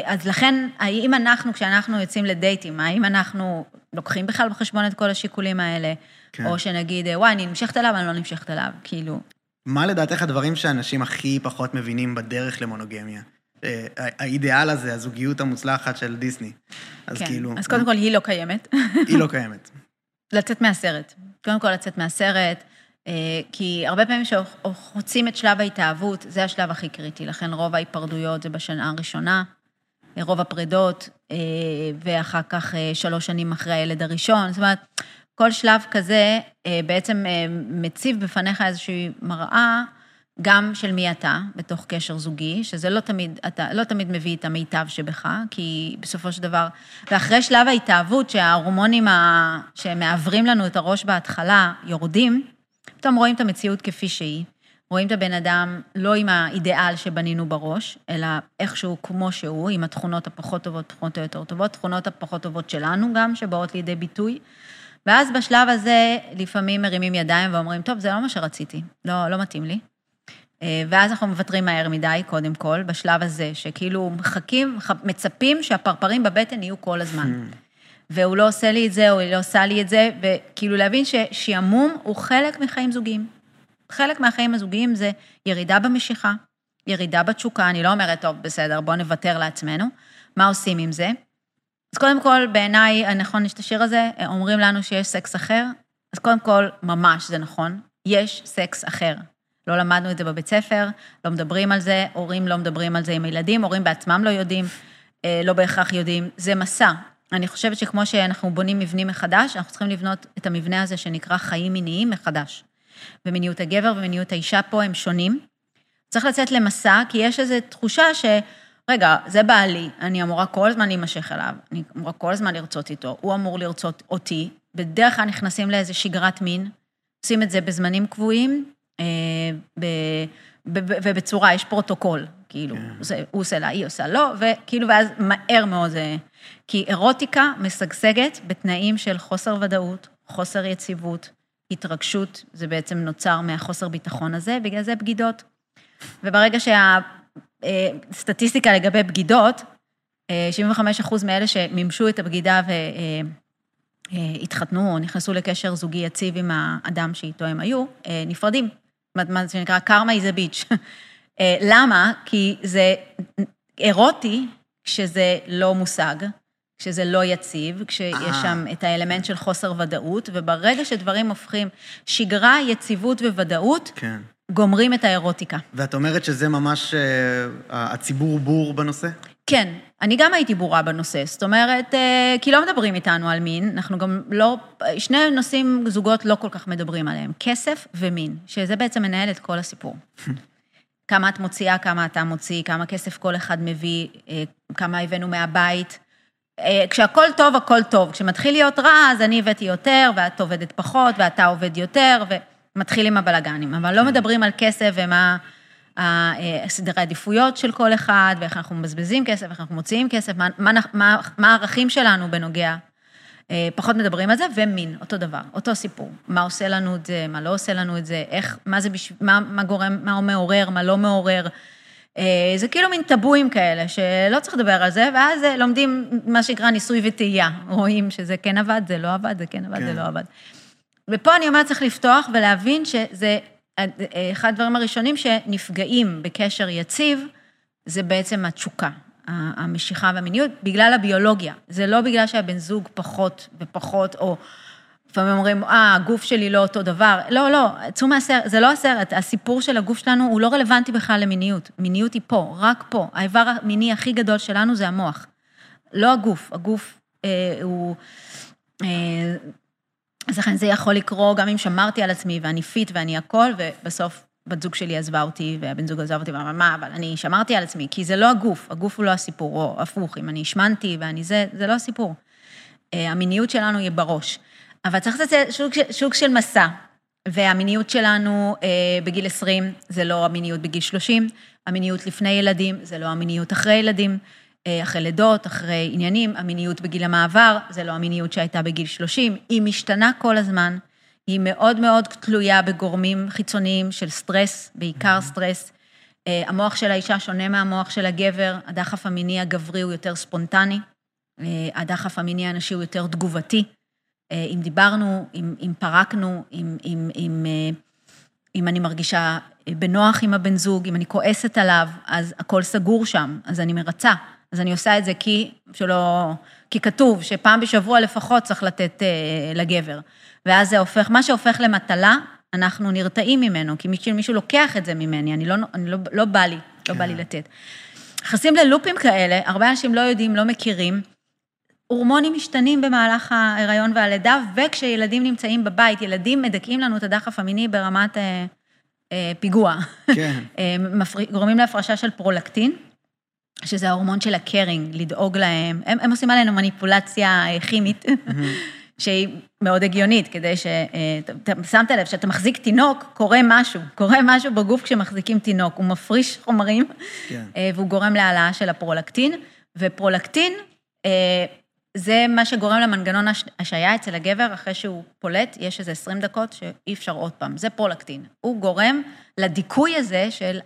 אז לכן, האם אנחנו, כשאנחנו יוצאים לדייטים, האם אנחנו לוקחים בכלל בחשבון את כל השיקולים האלה? כן. או שנגיד, אה, וואי, אני נמשכת אליו, אני לא נמשכת אליו, כאילו... מה לדעתך הדברים שאנשים הכי פחות מבינים בדרך למונוגמיה? אה, האידיאל הזה, הזוגיות המוצלחת של דיסני. אז כן. כאילו... אז קודם כל, היא לא קיימת. היא לא קיימת. (laughs) לצאת מהסרט. קודם כל, לצאת מהסרט, כי הרבה פעמים כשחוצים את שלב ההתאהבות, זה השלב הכי קריטי, לכן רוב ההיפרדויות זה בשנה הראשונה. רוב הפרידות, אה, ואחר כך אה, שלוש שנים אחרי הילד הראשון. זאת אומרת, כל שלב כזה אה, בעצם מציב בפניך איזושהי מראה גם של מי אתה בתוך קשר זוגי, שזה לא תמיד, אתה לא תמיד מביא את המיטב שבך, כי בסופו של דבר, ואחרי שלב ההתאהבות, שההורמונים ה... שמעוורים לנו את הראש בהתחלה יורדים, פתאום רואים את המציאות כפי שהיא. רואים את הבן אדם לא עם האידיאל שבנינו בראש, אלא איכשהו כמו שהוא, עם התכונות הפחות טובות, תכונות היותר טובות, תכונות הפחות טובות שלנו גם, שבאות לידי ביטוי. ואז בשלב הזה לפעמים מרימים ידיים ואומרים, טוב, זה לא מה שרציתי, לא, לא מתאים לי. אה, ואז אנחנו מוותרים מהר מדי, קודם כל, בשלב הזה, שכאילו מחכים, מצפים שהפרפרים בבטן יהיו כל הזמן. Hmm. והוא לא עושה לי את זה, או היא לא עושה לי את זה, וכאילו להבין ששעמום הוא חלק מחיים זוגיים. חלק מהחיים הזוגיים זה ירידה במשיכה, ירידה בתשוקה, אני לא אומרת, טוב, בסדר, בואו נוותר לעצמנו. מה עושים עם זה? אז קודם כל, בעיניי, נכון, יש את השיר הזה, אומרים לנו שיש סקס אחר, אז קודם כל, ממש, זה נכון, יש סקס אחר. לא למדנו את זה בבית ספר, לא מדברים על זה, הורים לא מדברים על זה עם הילדים, הורים בעצמם לא יודעים, אה, לא בהכרח יודעים, זה מסע. אני חושבת שכמו שאנחנו בונים מבנים מחדש, אנחנו צריכים לבנות את המבנה הזה שנקרא חיים מיניים מחדש. ומיניות הגבר ומיניות האישה פה הם שונים. צריך לצאת למסע, כי יש איזו תחושה ש... רגע, זה בעלי, אני אמורה כל הזמן להימשך אליו, אני אמורה כל הזמן לרצות איתו, הוא אמור לרצות אותי, בדרך כלל נכנסים לאיזה שגרת מין, עושים את זה בזמנים קבועים, אה, ב, ב, ב, ובצורה, יש פרוטוקול, כאילו, כן. זה, הוא עושה לה, היא עושה לו, וכאילו, ואז מהר מאוד זה... כי אירוטיקה משגשגת בתנאים של חוסר ודאות, חוסר יציבות, התרגשות, זה בעצם נוצר מהחוסר ביטחון הזה, בגלל זה בגידות. וברגע שהסטטיסטיקה לגבי בגידות, 75 אחוז מאלה שמימשו את הבגידה והתחתנו או נכנסו לקשר זוגי יציב עם האדם שאיתו הם היו, נפרדים. מה שנקרא karma is a bitch. (laughs) למה? כי זה אירוטי כשזה לא מושג, כשזה לא יציב, כשיש אה. שם את האלמנט של חוסר ודאות, וברגע שדברים הופכים שגרה, יציבות וודאות, כן. גומרים את האירוטיקה. ואת אומרת שזה ממש, uh, הציבור בור בנושא? כן, אני גם הייתי בורה בנושא, זאת אומרת, uh, כי לא מדברים איתנו על מין, אנחנו גם לא, שני נושאים זוגות לא כל כך מדברים עליהם, כסף ומין, שזה בעצם מנהל את כל הסיפור. (laughs) כמה את מוציאה, כמה אתה מוציא, כמה כסף כל אחד מביא, כמה הבאנו מהבית. אה, כשהכול טוב, הכל טוב. כשמתחיל להיות רע, אז אני הבאתי יותר, ואת עובדת פחות, ואתה עובד יותר, ומתחילים הבלגנים. אבל לא כן. מדברים על כסף ומה אה, סדרי העדיפויות של כל אחד, ואיך אנחנו מבזבזים כסף, ואיך אנחנו מוציאים כסף, מה, מה, מה, מה הערכים שלנו בנוגע. אה, פחות מדברים על זה, ומין, אותו דבר, אותו סיפור. מה עושה לנו את זה, מה לא עושה לנו את זה, איך, מה זה, בש... מה, מה גורם, מה מעורר, מה לא מעורר. אה, זה כאילו מין טבואים כאלה, שלא צריך לדבר על זה, ואז אה, לומדים מה שנקרא ניסוי וטעייה. רואים שזה כן עבד, זה לא עבד, זה כן עבד, כן. זה לא עבד. ופה אני אומרת, צריך לפתוח ולהבין שזה אה, אחד הדברים הראשונים שנפגעים בקשר יציב, זה בעצם התשוקה, המשיכה והמיניות, בגלל הביולוגיה. זה לא בגלל שהבן זוג פחות ופחות, או... לפעמים אומרים, אה, הגוף שלי לא אותו דבר. לא, לא, צאו מהסרט, זה לא הסרט, הסיפור של הגוף שלנו הוא לא רלוונטי בכלל למיניות. מיניות היא פה, רק פה. האיבר המיני הכי גדול שלנו זה המוח. לא הגוף, הגוף אה, הוא... אה, אז לכן זה יכול לקרות גם אם שמרתי על עצמי ואני fit ואני הכל, ובסוף בת זוג שלי עזבה אותי, והבן זוג עזב אותי, ואמר, מה, אבל אני שמרתי על עצמי, כי זה לא הגוף, הגוף הוא לא הסיפור, או הפוך, אם אני השמנתי ואני זה, זה לא הסיפור. אה, המיניות שלנו היא בראש. אבל צריך לעשות שוק, שוק של מסע, והמיניות שלנו אה, בגיל 20 זה לא המיניות בגיל 30, המיניות לפני ילדים זה לא המיניות אחרי ילדים, אה, אחרי לידות, אחרי עניינים, המיניות בגיל המעבר זה לא המיניות שהייתה בגיל 30, היא משתנה כל הזמן, היא מאוד מאוד תלויה בגורמים חיצוניים של סטרס, בעיקר mm-hmm. סטרס. אה, המוח של האישה שונה מהמוח של הגבר, הדחף המיני הגברי הוא יותר ספונטני, אה, הדחף המיני הנשי הוא יותר תגובתי. אה, אם דיברנו, אם, אם פרקנו, אם, אם, אם, אה, אם אני מרגישה אה, בנוח עם הבן זוג, אם אני כועסת עליו, אז הכל סגור שם, אז אני מרצה. אז אני עושה את זה כי, שלא, כי כתוב שפעם בשבוע לפחות צריך לתת לגבר. ואז זה הופך, מה שהופך למטלה, אנחנו נרתעים ממנו, כי מישהו, מישהו לוקח את זה ממני, אני לא, אני לא, לא בא לי, כן. לא בא לי כן. לתת. נכנסים ללופים כאלה, הרבה אנשים לא יודעים, לא מכירים, הורמונים משתנים במהלך ההיריון והלידה, וכשילדים נמצאים בבית, ילדים מדכאים לנו את הדחף המיני ברמת אה, אה, פיגוע. כן. (laughs) אה, מפר... גורמים להפרשה של פרולקטין, שזה ההורמון של הקרינג, לדאוג להם. הם, הם עושים עלינו מניפולציה אה, כימית, (laughs) שהיא מאוד הגיונית, כדי ש... אה, שמת לב, שאתה מחזיק תינוק, קורה משהו, קורה משהו בגוף כשמחזיקים תינוק, הוא מפריש חומרים, כן. והוא גורם להעלאה של הפרולקטין, ופרולקטין, זה מה שגורם למנגנון השעיה אצל הגבר, אחרי שהוא פולט, יש איזה 20 דקות שאי אפשר עוד פעם, זה פרולקטין. הוא גורם לדיכוי הזה של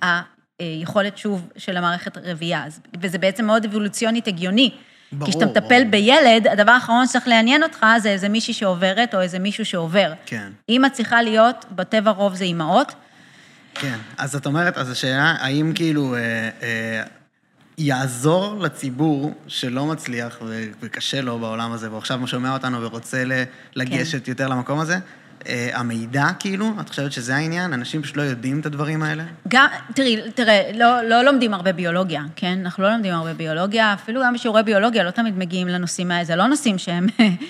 היכולת שוב של המערכת רבייה, וזה בעצם מאוד אבולוציונית הגיוני. ברור. כי כשאתה מטפל ברור. בילד, הדבר האחרון שצריך לעניין אותך זה איזה מישהי שעוברת או איזה מישהו שעובר. כן. אימא צריכה להיות, בטבע רוב זה אימהות. כן, אז את אומרת, אז השאלה, האם כאילו... אה, אה, יעזור לציבור שלא מצליח וקשה לו בעולם הזה, והוא עכשיו שומע אותנו ורוצה לגשת כן. יותר למקום הזה, אה, המידע, כאילו, את חושבת שזה העניין? אנשים פשוט לא יודעים את הדברים האלה? גם, תראי, תראה, לא, לא לומדים הרבה ביולוגיה, כן? אנחנו לא לומדים הרבה ביולוגיה, אפילו גם בשיעורי ביולוגיה לא תמיד מגיעים לנושאים האלה, זה לא נושאים שהם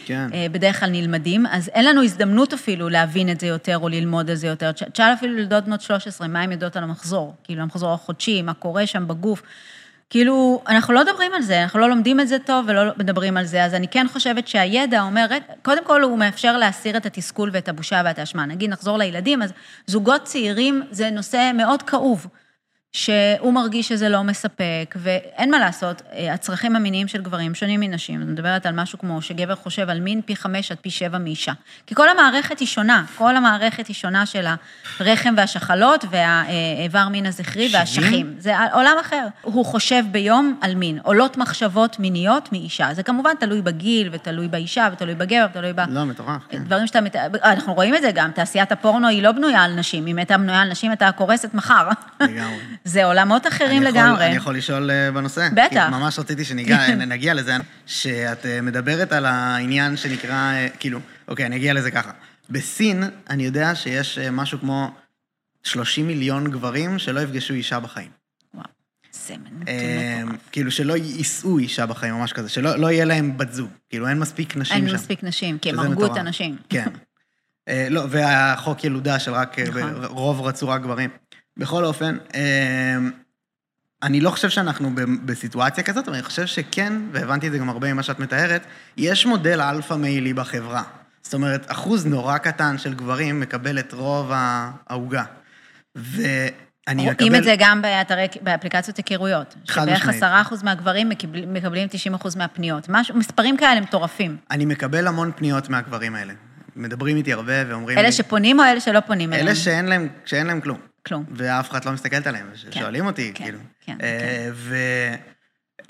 כן. אה, בדרך כלל נלמדים, אז אין לנו הזדמנות אפילו להבין את זה יותר או ללמוד על זה יותר. תשאל אפילו לדוד בנות 13, מה הן יודעות על המחזור? כאילו, המחזור החודשי, מה קורה שם בגוף. כאילו, אנחנו לא מדברים על זה, אנחנו לא לומדים את זה טוב ולא מדברים על זה, אז אני כן חושבת שהידע אומר, קודם כל הוא מאפשר להסיר את התסכול ואת הבושה ואת האשמה. נגיד, נחזור לילדים, אז זוגות צעירים זה נושא מאוד כאוב. שהוא מרגיש שזה לא מספק, ואין מה לעשות, אה, הצרכים המיניים של גברים שונים מנשים. אני מדברת על משהו כמו שגבר חושב על מין פי חמש עד פי שבע מאישה. כי כל המערכת היא שונה, כל המערכת היא שונה של הרחם והשחלות והאיבר מין הזכרי והשכים. זה עולם אחר. הוא חושב ביום על מין, עולות מחשבות מיניות מאישה. זה כמובן תלוי בגיל, ותלוי באישה, ותלוי בגבר, ותלוי ב... לא, מטורף, כן. דברים שאתה... אנחנו רואים את זה גם, תעשיית הפורנו היא לא בנויה על נשים, אם הייתה בנויה על נשים, הייתה קורסת מחר. לגמרי. זה עולמות אחרים אני יכול, לגמרי. אני יכול לשאול אה, בנושא? בטח. כי ממש רציתי (laughs) שנגיע לזה, שאת אה, מדברת על העניין שנקרא, אה, כאילו, אוקיי, אני אגיע לזה ככה. בסין, אני יודע שיש משהו כמו 30 מיליון גברים שלא יפגשו אישה בחיים. וואו, זה מטורף. כאילו, שלא יישאו אישה בחיים, ממש כזה, שלא לא יהיה להם בת זוג. כאילו, אין מספיק נשים אין שם. אין מספיק נשים, כי הם הרגו את הנשים. כן. (laughs) לא, והחוק ילודה של רק, נכון. רוב רצו רק גברים. בכל אופן, אמ, אני לא חושב שאנחנו בסיטואציה כזאת, אבל אני חושב שכן, והבנתי את זה גם הרבה ממה שאת מתארת, יש מודל alpha male י בחברה. זאת אומרת, אחוז נורא קטן של גברים מקבל את רוב העוגה. ואני מקבל... רואים את זה גם באתרי, באפליקציות היכרויות. חד משמעית. שבערך עשרה אחוז מהגברים מקבלים 90 אחוז מהפניות. משהו, מספרים כאלה מטורפים. אני מקבל המון פניות מהגברים האלה. מדברים איתי הרבה ואומרים אלה לי... שפונים או אלה שלא פונים אליהם? אלה שאין להם, שאין להם כלום. כלום. ואף אחד לא מסתכלת עליהם, כן, שואלים אותי, כן, כאילו. כן, כן.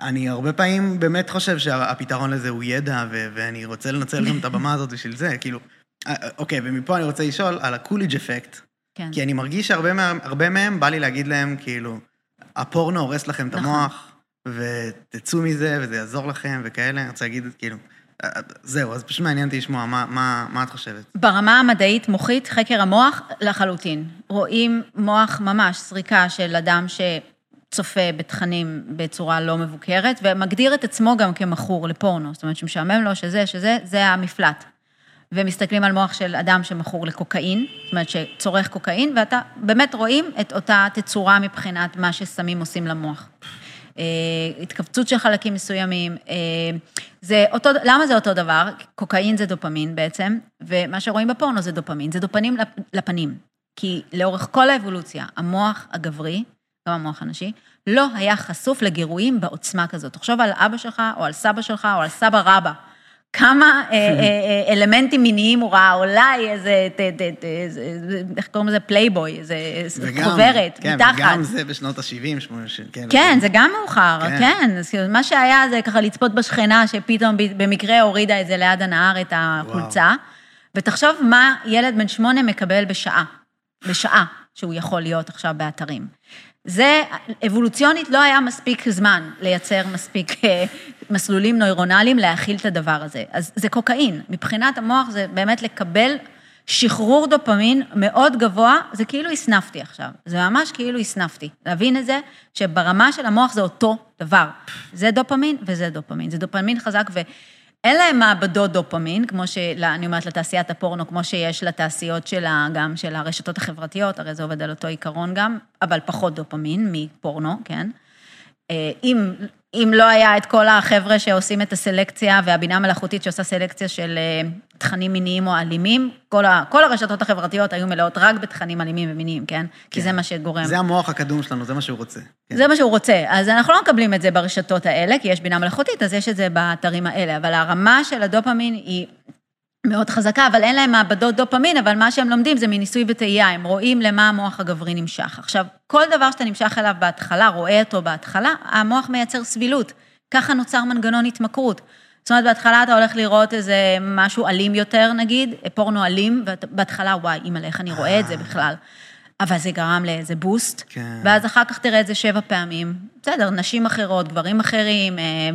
ואני הרבה פעמים באמת חושב שהפתרון לזה הוא ידע, ו- ואני רוצה לנצל גם את הבמה הזאת בשביל זה, כאילו... אה, אוקיי, ומפה אני רוצה לשאול על הקוליג' אפקט. כן. כי אני מרגיש שהרבה מהם, בא לי להגיד להם, כאילו, הפורנו הורס לכם את נכון. המוח, ותצאו מזה, וזה יעזור לכם, וכאלה. אני רוצה להגיד, כאילו, זהו, אז פשוט מעניין אותי לשמוע, מה, מה, מה את חושבת? ברמה המדעית, מוחית, חקר המוח, לחלוטין. רואים מוח ממש, סריקה של אדם שצופה בתכנים בצורה לא מבוקרת, ומגדיר את עצמו גם כמכור לפורנו. זאת אומרת, שמשעמם לו שזה, שזה, זה המפלט. ומסתכלים על מוח של אדם שמכור לקוקאין, זאת אומרת שצורך קוקאין, ואתה באמת רואים את אותה תצורה מבחינת מה שסמים עושים למוח. אה, התכווצות של חלקים מסוימים. אה, זה אותו, למה זה אותו דבר? קוקאין זה דופמין בעצם, ומה שרואים בפורנו זה דופמין, זה דופמין לפנים. כי לאורך כל האבולוציה, המוח הגברי, גם המוח הנשי, לא היה חשוף לגירויים בעוצמה כזאת. תחשוב על אבא שלך, או על סבא שלך, או על סבא רבא. כמה אה, אה, (laughs) אה, אלמנטים מיניים הוא ראה, אולי איזה, איך קוראים לזה? פלייבוי, איזה חוברת, כן, מתחת. וגם זה בשנות ה-70, כן. כן, זה גם מאוחר, כן. כאילו, מה שהיה זה ככה לצפות בשכנה, שפתאום במקרה הורידה את זה ליד הנהר, את החולצה, ותחשוב מה ילד בן שמונה מקבל בשעה, בשעה שהוא יכול להיות עכשיו באתרים. זה, אבולוציונית לא היה מספיק זמן לייצר מספיק אה, מסלולים נוירונליים להכיל את הדבר הזה. אז זה קוקאין. מבחינת המוח זה באמת לקבל שחרור דופמין מאוד גבוה, זה כאילו הסנפתי עכשיו. זה ממש כאילו הסנפתי. להבין את זה, שברמה של המוח זה אותו דבר. זה דופמין וזה דופמין. זה דופמין חזק ו... אין להם מעבדות דופמין, כמו שאני אומרת לתעשיית הפורנו, כמו שיש לתעשיות שלה, גם של הרשתות החברתיות, הרי זה עובד על אותו עיקרון גם, אבל פחות דופמין מפורנו, כן? אה, אם אם לא היה את כל החבר'ה שעושים את הסלקציה והבינה המלאכותית שעושה סלקציה של אה, תכנים מיניים או אלימים, כל, ה, כל הרשתות החברתיות היו מלאות רק בתכנים אלימים ומיניים, כן? כן? כי זה מה שגורם. זה המוח הקדום שלנו, זה מה שהוא רוצה. כן. זה מה שהוא רוצה. אז אנחנו לא מקבלים את זה ברשתות האלה, כי יש בינה מלאכותית, אז יש את זה באתרים האלה. אבל הרמה של הדופמין היא מאוד חזקה, אבל אין להם מעבדות דופמין, אבל מה שהם לומדים זה מניסוי וטעייה, הם רואים למה המוח הגברי נמשך. עכשיו, כל דבר שאתה נמשך אליו בהתחלה, רואה אותו בהתחלה, המוח מייצר סבילות. ככה נוצר מנגנון התמכרות. זאת אומרת, בהתחלה אתה הולך לראות איזה משהו אלים יותר, נגיד, פורנו אלים, ובהתחלה, וואי, אימא'לה, איך אני רואה את זה בכלל. אבל זה גרם לאיזה בוסט, כן. ואז אחר כך תראה את זה שבע פעמים. בסדר, נשים אחרות, גברים אחרים, אה,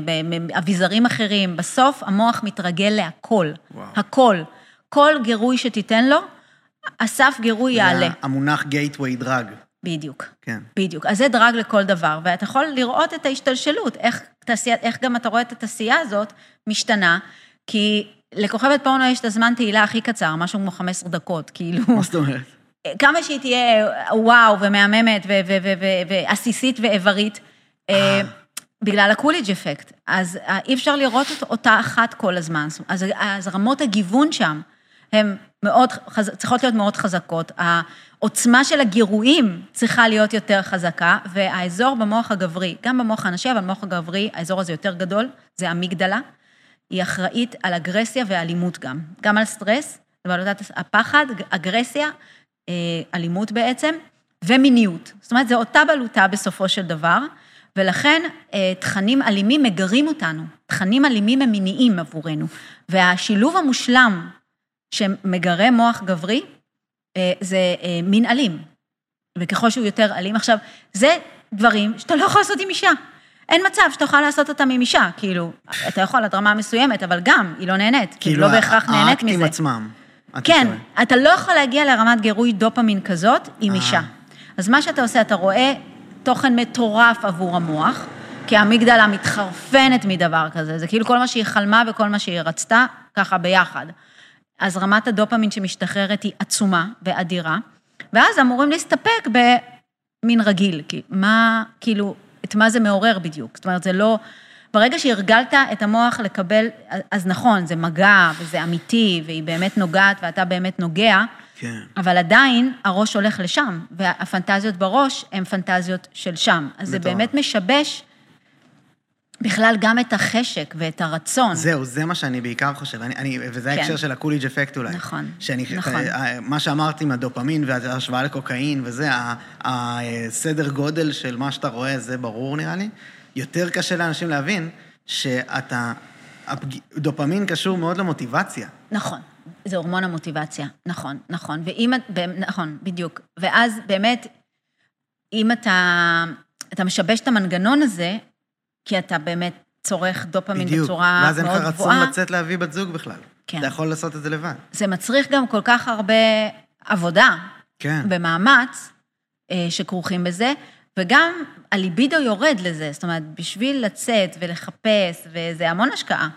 אביזרים אחרים, בסוף המוח מתרגל להכל. וואו. הכל. כל גירוי שתיתן לו, הסף גירוי יעלה. המונח gateway drug. בדיוק. כן. בדיוק. אז זה דרג לכל דבר, ואתה יכול לראות את ההשתלשלות, איך, תעשייה, איך גם אתה רואה את התעשייה הזאת משתנה, כי לכוכבת פורנו יש את הזמן תהילה הכי קצר, משהו כמו 15 דקות, כאילו... מה זאת אומרת? כמה שהיא תהיה וואו ומהממת ועסיסית ואיברית, אה, בגלל הקוליג' אפקט. אז אה, אי אפשר לראות אותה אחת כל הזמן. אז, אז רמות הגיוון שם הן מאוד, צריכות להיות מאוד חזקות. העוצמה של הגירויים צריכה להיות יותר חזקה, והאזור במוח הגברי, גם במוח הנשי, אבל במוח הגברי, האזור הזה יותר גדול, זה אמיגדלה. היא אחראית על אגרסיה ואלימות גם. גם על סטרס, ובעלותת הפחד, אגרסיה, אלימות בעצם, ומיניות. זאת אומרת, זו אותה בלוטה בסופו של דבר. ולכן אה, תכנים אלימים מגרים אותנו, תכנים אלימים הם מיניים עבורנו. והשילוב המושלם שמגרה מוח גברי, אה, זה אה, מין אלים. וככל שהוא יותר אלים, עכשיו, זה דברים שאתה לא יכול לעשות עם אישה. אין מצב שאתה יכול לעשות אותם עם אישה, כאילו, אתה יכול עד רמה מסוימת, אבל גם, היא לא נהנית, כאילו, לא בהכרח נהנית מזה. האקטים עצמם. כן, אתה לא יכול להגיע לרמת גירוי דופמין כזאת עם אישה. אז מה שאתה עושה, אתה רואה תוכן מטורף עבור המוח, כי האמיגדלה מתחרפנת מדבר כזה, זה כאילו כל מה שהיא חלמה וכל מה שהיא רצתה, ככה ביחד. אז רמת הדופמין שמשתחררת היא עצומה ואדירה, ואז אמורים להסתפק במין רגיל, כי מה, כאילו, את מה זה מעורר בדיוק. זאת אומרת, זה לא... ברגע שהרגלת את המוח לקבל, אז נכון, זה מגע, וזה אמיתי, והיא באמת נוגעת, ואתה באמת נוגע, כן. אבל עדיין הראש הולך לשם, והפנטזיות בראש הן פנטזיות של שם. אז זה באמת משבש בכלל גם את החשק ואת הרצון. זהו, זה מה שאני בעיקר חושב, אני, אני, וזה ההקשר כן. של הקוליג' אפקט אולי. נכון, שאני, נכון. אה, מה שאמרתי עם הדופמין וההשוואה לקוקאין וזה, הסדר גודל של מה שאתה רואה, זה ברור נראה לי. יותר קשה לאנשים להבין שאתה, דופמין קשור מאוד למוטיבציה. נכון. זה הורמון המוטיבציה, נכון, נכון. ואם את, נכון, בדיוק. ואז באמת, אם אתה, אתה משבש את המנגנון הזה, כי אתה באמת צורך דופמין בדיוק. בצורה מאוד גבוהה. בדיוק, ואז אין לך רצון לצאת להביא בת זוג בכלל. כן. אתה יכול לעשות את זה לבד. זה מצריך גם כל כך הרבה עבודה. כן. ומאמץ אה, שכרוכים בזה, וגם הליבידו יורד לזה. זאת אומרת, בשביל לצאת ולחפש, וזה המון השקעה,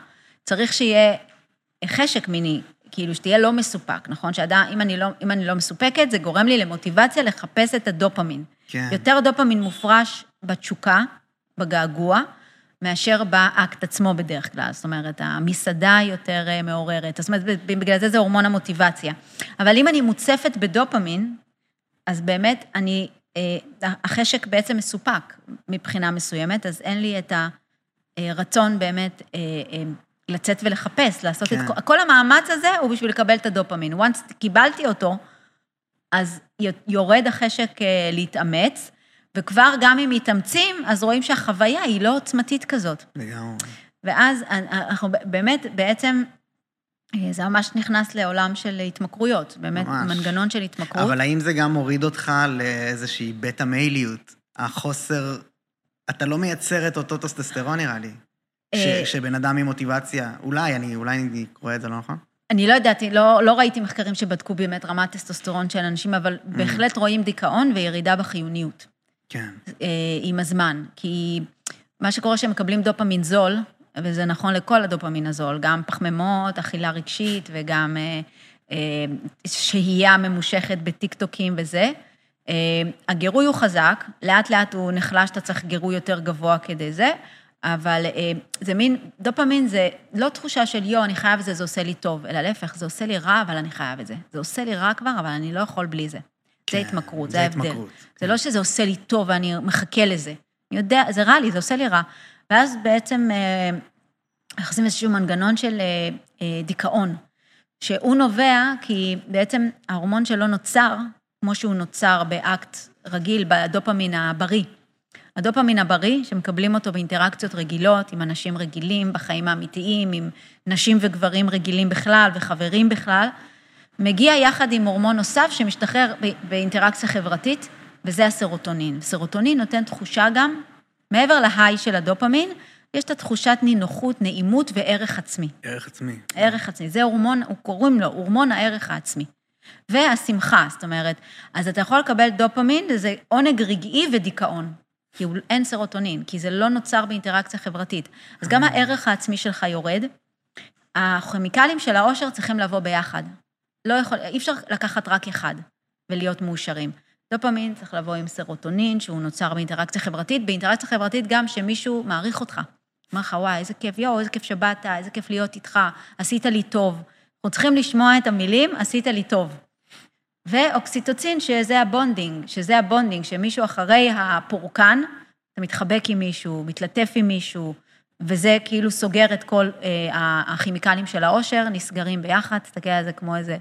צריך שיהיה חשק מיני כאילו שתהיה לא מסופק, נכון? שאדם, אם אני לא, אם אני לא מסופקת, זה גורם לי למוטיבציה לחפש את הדופמין. כן. יותר דופמין מופרש בתשוקה, בגעגוע, מאשר באקט עצמו בדרך כלל. זאת אומרת, המסעדה יותר אה, מעוררת. זאת אומרת, בגלל זה זה הורמון המוטיבציה. אבל אם אני מוצפת בדופמין, אז באמת אני, החשק בעצם מסופק מבחינה מסוימת, אז אין לי את הרצון באמת אה, לצאת ולחפש, לעשות כן. את כל, כל המאמץ הזה הוא בשביל לקבל את הדופמין. once קיבלתי אותו, אז יורד החשק אה, להתאמץ, וכבר גם אם מתאמצים, אז רואים שהחוויה היא לא עוצמתית כזאת. לגמרי. ואז אנחנו באמת, בעצם, אה, זה ממש נכנס לעולם של התמכרויות, באמת, ממש. מנגנון של התמכרות. אבל האם זה גם מוריד אותך לאיזושהי בטא מייליות? החוסר, אתה לא מייצר את אותו טוסטסטרון נראה לי. אה, שבן אדם עם מוטיבציה, אולי, אני, אולי אני קורא את זה לא נכון? אני לא ידעתי, לא, לא ראיתי מחקרים שבדקו באמת רמת טסטוסטרון של אנשים, אבל mm. בהחלט רואים דיכאון וירידה בחיוניות. כן. אה, עם הזמן. כי מה שקורה שהם מקבלים דופמין זול, וזה נכון לכל הדופמין הזול, גם פחמימות, אכילה רגשית וגם אה, אה, שהייה ממושכת בטיקטוקים וזה. אה, הגירוי הוא חזק, לאט לאט הוא נחלש, אתה צריך גירוי יותר גבוה כדי זה, אבל זה מין, דופמין זה לא תחושה של יו, אני חייב את זה, זה עושה לי טוב, אלא להפך, זה עושה לי רע, אבל אני חייב את זה. זה עושה לי רע כבר, אבל אני לא יכול בלי זה. כן, זה התמכרות, זה ההבדל. זה כן. לא שזה עושה לי טוב ואני מחכה לזה. אני יודע, זה רע לי, זה עושה לי רע. ואז בעצם אה, איזשהו מנגנון של אה, אה, דיכאון, שהוא נובע כי בעצם ההורמון שלו נוצר, כמו שהוא נוצר באקט רגיל, בדופמין הבריא. הדופמין הבריא, שמקבלים אותו באינטראקציות רגילות, עם אנשים רגילים, בחיים האמיתיים, עם נשים וגברים רגילים בכלל וחברים בכלל, מגיע יחד עם הורמון נוסף שמשתחרר באינטראקציה חברתית, וזה הסרוטונין. סרוטונין נותן תחושה גם, מעבר להיי של הדופמין, יש את התחושת נינוחות, נעימות וערך עצמי. ערך עצמי. ערך עצמי. זה הורמון, קוראים לו הורמון הערך העצמי. והשמחה, זאת אומרת, אז אתה יכול לקבל דופמין, זה עונג רגעי ודיכאון. כי אין סרוטונין, כי זה לא נוצר באינטראקציה חברתית. אז גם הערך העצמי שלך יורד. הכימיקלים של העושר צריכים לבוא ביחד. לא יכול, אי אפשר לקחת רק אחד ולהיות מאושרים. דופמין צריך לבוא עם סרוטונין, שהוא נוצר באינטראקציה חברתית, באינטראקציה חברתית גם שמישהו מעריך אותך. אומר לך, וואי, איזה כיף, יואו, איזה כיף שבאת, איזה כיף להיות איתך, עשית לי טוב. אנחנו צריכים לשמוע את המילים, עשית לי טוב. ואוקסיטוצין, שזה ה bonding, שזה ה bonding, שמישהו אחרי הפורקן, אתה מתחבק עם מישהו, מתלטף עם מישהו, וזה כאילו סוגר את כל אה, הכימיקלים של האושר, נסגרים ביחד, תסתכל על זה כמו איזה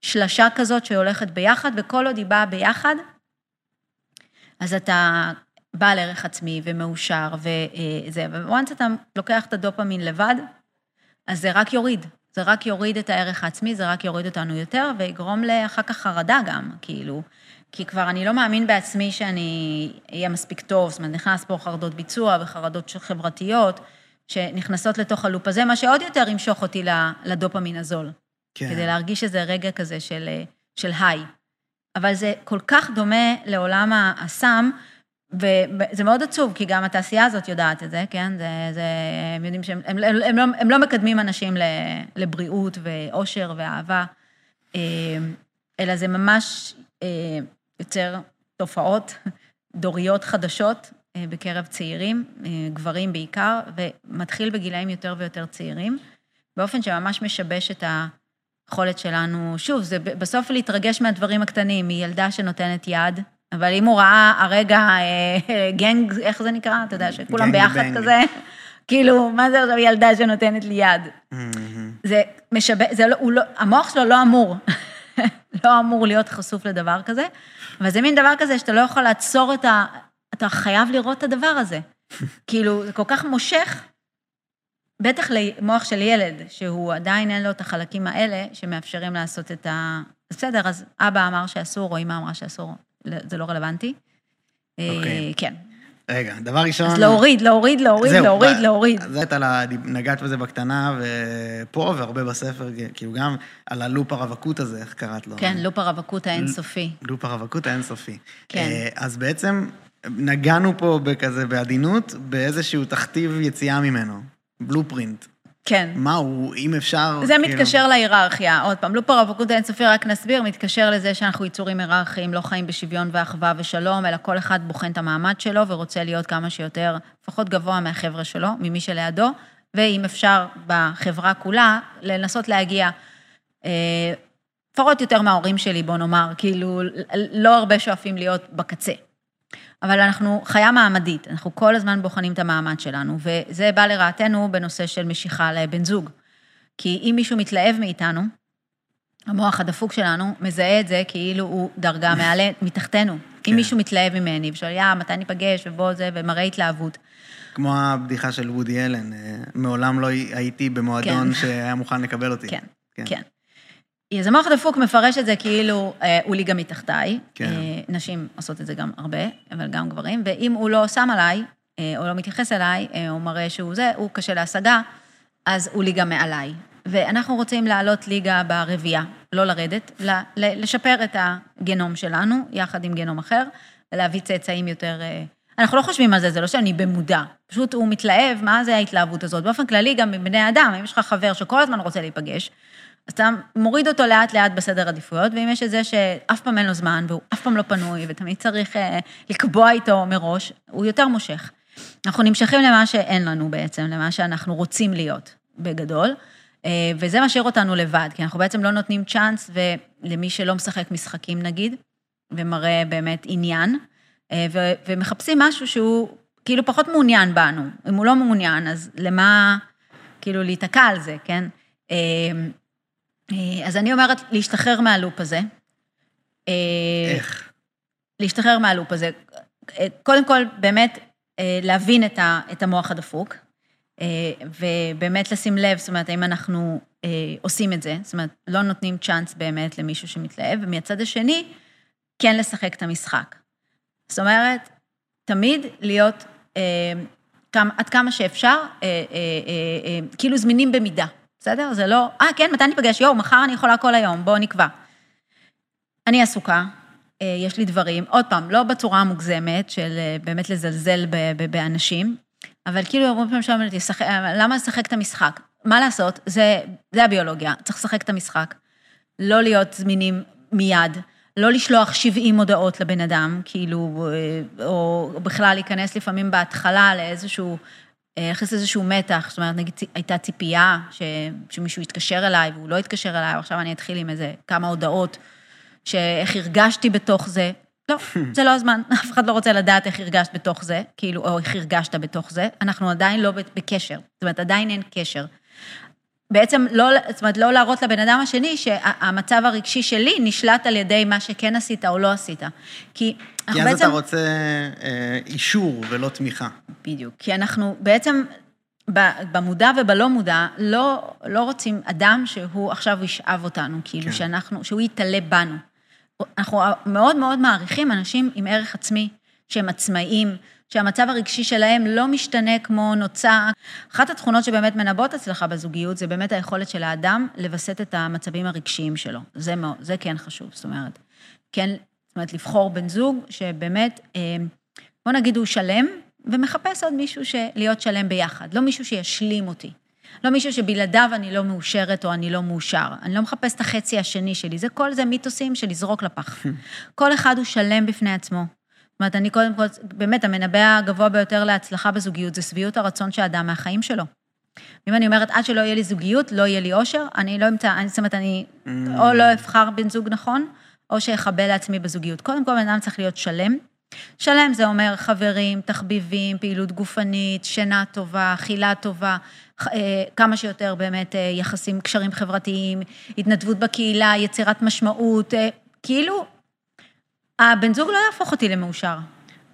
שלשה כזאת שהולכת ביחד, וכל עוד היא באה ביחד, אז אתה בעל ערך עצמי ומאושר וזה, once אתה לוקח את הדופמין לבד, אז זה רק יוריד. זה רק יוריד את הערך העצמי, זה רק יוריד אותנו יותר, ויגרום לאחר כך חרדה גם, כאילו. כי כבר אני לא מאמין בעצמי שאני אהיה מספיק טוב, זאת אומרת, נכנס פה חרדות ביצוע וחרדות חברתיות, שנכנסות לתוך הלופ הזה, מה שעוד יותר ימשוך אותי לדופמין הזול. כן. כדי להרגיש איזה רגע כזה של, של היי. אבל זה כל כך דומה לעולם הסם, וזה מאוד עצוב, כי גם התעשייה הזאת יודעת את זה, כן? זה, זה, הם יודעים שהם הם, הם, הם לא, הם לא מקדמים אנשים לבריאות ואושר ואהבה, אה, אלא זה ממש אה, יוצר תופעות דוריות חדשות אה, בקרב צעירים, גברים בעיקר, ומתחיל בגילאים יותר ויותר צעירים, באופן שממש משבש את היכולת שלנו, שוב, זה בסוף להתרגש מהדברים הקטנים, מילדה שנותנת יד, אבל אם הוא ראה הרגע אה, (laughs) גנג, איך זה נקרא? אתה יודע, שכולם ביחד בנג. כזה, (laughs) כאילו, מה זה עכשיו ילדה שנותנת לי יד? Mm-hmm. זה משבש, זה לא, לא, המוח שלו לא אמור, (laughs) לא אמור להיות חשוף לדבר כזה, אבל זה מין דבר כזה שאתה לא יכול לעצור את ה... אתה חייב לראות את הדבר הזה. כאילו, זה כל כך מושך, בטח למוח של ילד, שהוא עדיין אין לו את החלקים האלה שמאפשרים לעשות את ה... בסדר, אז אבא אמר שאסור, או אמא אמרה שאסור. זה לא רלוונטי. אוקיי. כן. רגע, דבר ראשון... אז להוריד, להוריד, להוריד, זהו, להוריד, להוריד. זה הייתה, נגעת בזה בקטנה, ופה והרבה בספר, כאילו גם על הלופ הרווקות הזה, איך קראת לו? כן, לופ הרווקות האינסופי. לופ הרווקות האינסופי. כן. אה, אז בעצם נגענו פה בכזה, בעדינות, באיזשהו תכתיב יציאה ממנו, בלופרינט. כן. מה הוא, אם אפשר... זה כאילו... מתקשר להיררכיה. עוד פעם, לופ הרווקות האינסופי, רק נסביר, מתקשר לזה שאנחנו יצורים היררכיים, לא חיים בשוויון ואחווה ושלום, אלא כל אחד בוחן את המעמד שלו ורוצה להיות כמה שיותר, לפחות גבוה מהחבר'ה שלו, ממי שלידו, ואם אפשר בחברה כולה, לנסות להגיע, אה, לפחות יותר מההורים שלי, בוא נאמר, כאילו, לא הרבה שואפים להיות בקצה. אבל אנחנו חיה מעמדית, אנחנו כל הזמן בוחנים את המעמד שלנו, וזה בא לרעתנו בנושא של משיכה לבן זוג. כי אם מישהו מתלהב מאיתנו, המוח הדפוק שלנו מזהה את זה כאילו הוא דרגה (laughs) מעלה, מתחתנו. כן. אם מישהו מתלהב ממני ושואל, יא, מתי ניפגש, ובוא זה, ומראה התלהבות. כמו הבדיחה של וודי אלן, אה, מעולם לא הייתי במועדון כן. שהיה מוכן לקבל אותי. כן, כן. כן. אז המוח הדפוק מפרש את זה כאילו אה, הוא ליגה מתחתיי. כן. אה, נשים עושות את זה גם הרבה, אבל גם גברים, ואם הוא לא שם עליי, אה, או לא מתייחס אליי, אה, הוא מראה שהוא זה, הוא קשה להשגה, אז הוא ליגה מעליי. ואנחנו רוצים לעלות ליגה ברבייה, לא לרדת, ל, ל, לשפר את הגנום שלנו, יחד עם גנום אחר, ולהביא צאצאים יותר... אה, אנחנו לא חושבים על זה, זה לא שאני במודע, פשוט הוא מתלהב, מה זה ההתלהבות הזאת? באופן כללי, גם מבני אדם, אם יש לך חבר שכל הזמן רוצה להיפגש, אז אתה מוריד אותו לאט-לאט בסדר עדיפויות, ואם יש את זה שאף פעם אין לו זמן, והוא אף פעם לא פנוי, ותמיד צריך אה, לקבוע איתו מראש, הוא יותר מושך. אנחנו נמשכים למה שאין לנו בעצם, למה שאנחנו רוצים להיות, בגדול, אה, וזה משאיר אותנו לבד, כי אנחנו בעצם לא נותנים צ'אנס למי שלא משחק משחקים נגיד, ומראה באמת עניין, אה, ומחפשים משהו שהוא כאילו פחות מעוניין בנו. אם הוא לא מעוניין, אז למה כאילו להיתקע על זה, כן? אה, אז אני אומרת, להשתחרר מהלופ הזה. אה, איך? להשתחרר מהלופ הזה. אה, קודם כל, באמת, להבין את המוח הדפוק, ובאמת לשים לב, זאת אומרת, האם אנחנו עושים את זה, זאת אומרת, לא נותנים צ'אנס באמת למישהו שמתלהב, ומהצד השני, כן לשחק את המשחק. זאת אומרת, תמיד להיות עד כמה שאפשר, כאילו זמינים במידה. בסדר? זה לא, אה, כן, מתי ניפגש? יואו, מחר אני יכולה כל היום, בואו נקבע. אני עסוקה, אה, יש לי דברים, עוד פעם, לא בצורה המוגזמת של אה, באמת לזלזל באנשים, אבל כאילו הרבה פעמים שואלים אותי, למה לשחק את המשחק? מה לעשות? זה, זה הביולוגיה, צריך לשחק את המשחק. לא להיות זמינים מיד, לא לשלוח 70 הודעות לבן אדם, כאילו, אה, או בכלל להיכנס לפעמים בהתחלה לאיזשהו, להכניס איזשהו מתח, זאת אומרת, נגיד הייתה ציפייה ש, שמישהו יתקשר אליי והוא לא יתקשר אליי, ועכשיו אני אתחיל עם איזה כמה הודעות, שאיך הרגשתי בתוך זה. לא, (laughs) זה לא הזמן, (laughs) אף אחד לא רוצה לדעת איך הרגשת בתוך זה, כאילו, או איך הרגשת בתוך זה, אנחנו עדיין לא בקשר, זאת אומרת, עדיין אין קשר. בעצם לא, זאת אומרת, לא להראות לבן אדם השני שהמצב הרגשי שלי נשלט על ידי מה שכן עשית או לא עשית. כי כי אז בעצם... אתה רוצה אה, אישור ולא תמיכה. בדיוק. כי אנחנו בעצם, במודע ובלא מודע, לא, לא רוצים אדם שהוא עכשיו ישאב אותנו, כאילו כן. שאנחנו, שהוא יתעלה בנו. אנחנו מאוד מאוד מעריכים אנשים עם ערך עצמי, שהם עצמאיים, שהמצב הרגשי שלהם לא משתנה כמו נוצה. אחת התכונות שבאמת מנבאות אצלך בזוגיות, זה באמת היכולת של האדם לווסת את המצבים הרגשיים שלו. זה, מאוד, זה כן חשוב, זאת אומרת. כן, זאת אומרת, לבחור בן זוג שבאמת, אה, בוא נגיד הוא שלם, ומחפש עוד מישהו להיות שלם ביחד, לא מישהו שישלים אותי. לא מישהו שבלעדיו אני לא מאושרת או אני לא מאושר. אני לא מחפש את החצי השני שלי, זה כל זה מיתוסים של לזרוק לפח. (laughs) כל אחד הוא שלם בפני עצמו. זאת אומרת, אני קודם כל, באמת, המנבא הגבוה ביותר להצלחה בזוגיות זה שביעות הרצון של האדם מהחיים שלו. אם אני אומרת, עד שלא יהיה לי זוגיות, לא יהיה לי אושר, אני לא אמצא, אני זאת אומרת, אני mm. או לא אבחר בן זוג נכון, או שאחבל לעצמי בזוגיות. קודם כל, בן אדם צריך להיות שלם. שלם זה אומר חברים, תחביבים, פעילות גופנית, שינה טובה, אכילה טובה, אה, כמה שיותר באמת אה, יחסים, קשרים חברתיים, התנדבות בקהילה, יצירת משמעות, אה, כאילו, הבן זוג לא יהפוך אותי למאושר.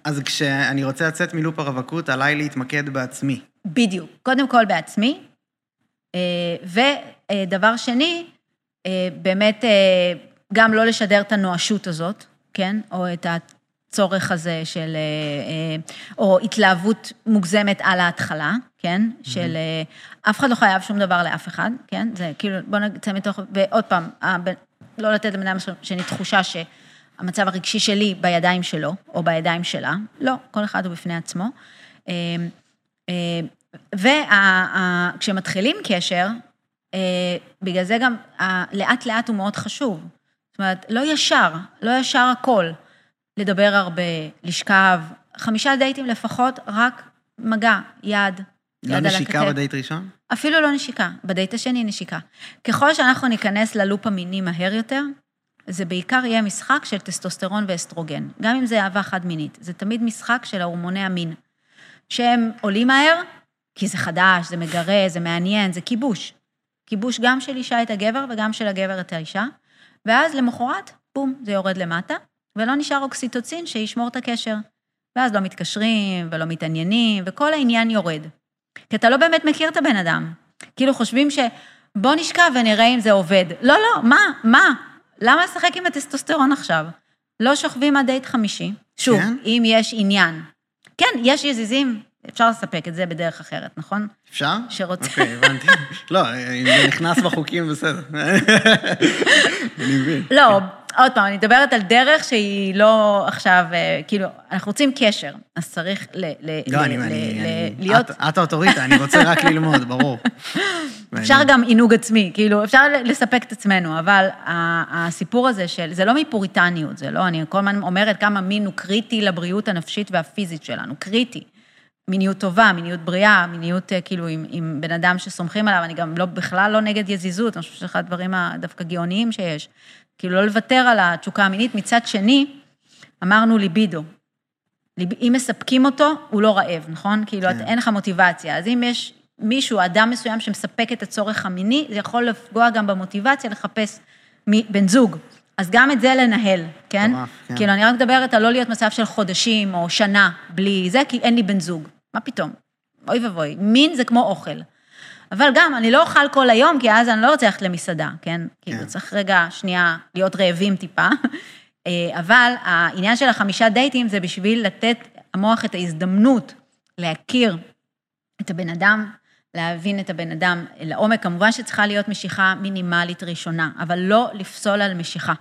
אז כשאני רוצה לצאת מלופ הרווקות, עליי להתמקד בעצמי. בדיוק. קודם כל בעצמי, ודבר שני, באמת גם לא לשדר את הנואשות הזאת, כן? או את הצורך הזה של, או התלהבות מוגזמת על ההתחלה, כן? Mm-hmm. של אף אחד לא חייב שום דבר לאף אחד, כן? זה כאילו, בוא נצא מתוך, ועוד פעם, לא לתת לבן אדם שני תחושה שהמצב הרגשי שלי בידיים שלו, או בידיים שלה, לא, כל אחד הוא בפני עצמו. וכשמתחילים קשר, בגלל זה גם לאט לאט הוא מאוד חשוב. זאת אומרת, לא ישר, לא ישר הכל. לדבר הרבה, לשכב, חמישה דייטים לפחות, רק מגע, יד, לא נשיקה בדייט ראשון? אפילו לא נשיקה, בדייט השני נשיקה. ככל שאנחנו ניכנס ללופ המיני מהר יותר, זה בעיקר יהיה משחק של טסטוסטרון ואסטרוגן, גם אם זה אהבה חד-מינית. זה תמיד משחק של ההורמוני המין, שהם עולים מהר, כי זה חדש, זה מגרה, זה מעניין, זה כיבוש. כיבוש גם של אישה את הגבר וגם של הגבר את האישה, ואז למחרת, בום, זה יורד למטה, ולא נשאר אוקסיטוצין שישמור את הקשר. ואז לא מתקשרים ולא מתעניינים, וכל העניין יורד. כי אתה לא באמת מכיר את הבן אדם. כאילו חושבים ש... בוא נשכב ונראה אם זה עובד. לא, לא, מה? מה? למה לשחק עם הטסטוסטרון עכשיו? לא שוכבים עד דייט חמישי. שוב, כן? אם יש עניין. כן, יש יזיזים, אפשר לספק את זה בדרך אחרת, נכון? אפשר? שרוצה... אוקיי, הבנתי. (laughs) לא, אם זה נכנס בחוקים, בסדר. (laughs) אני מבין. לא, עוד פעם, אני מדברת על דרך שהיא לא עכשיו, אה, כאילו, אנחנו רוצים קשר, אז צריך ל... לא, אני... להיות... את האוטוריטה, אני רוצה רק ללמוד, ברור. (laughs) אפשר גם עינוג עצמי, כאילו, אפשר לספק את עצמנו, אבל הסיפור הזה של, זה לא מפוריטניות, זה לא, אני כל הזמן אומרת כמה מין הוא קריטי לבריאות הנפשית והפיזית שלנו, קריטי. מיניות טובה, מיניות בריאה, מיניות אה, כאילו עם, עם בן אדם שסומכים עליו, אני גם לא, בכלל לא נגד יזיזות, אני חושבת שזה אחד הדברים הדווקא גאוניים שיש. כאילו לא לוותר על התשוקה המינית. מצד שני, אמרנו ליבידו. אם מספקים אותו, הוא לא רעב, נכון? כאילו, כן. אין לך מוטיבציה. אז אם יש מישהו, אדם מסוים שמספק את הצורך המיני, זה יכול לפגוע גם במוטיבציה לחפש בן זוג. אז גם את זה לנהל, כן? טוב, כן. כאילו, אני רק מדברת על לא להיות מצב של חודשים או שנה בלי זה, כי אין לי בן זוג. מה פתאום? אוי ואבוי. מין זה כמו אוכל. אבל גם, אני לא אוכל כל היום, כי אז אני לא רוצה ללכת למסעדה, כן? כן. כאילו, צריך רגע, שנייה, להיות רעבים טיפה. אה, אבל העניין של החמישה דייטים זה בשביל לתת המוח את ההזדמנות להכיר את הבן אדם, להבין את הבן אדם לעומק. כמובן שצריכה להיות משיכה מינימלית ראשונה, אבל לא לפסול על משיכה.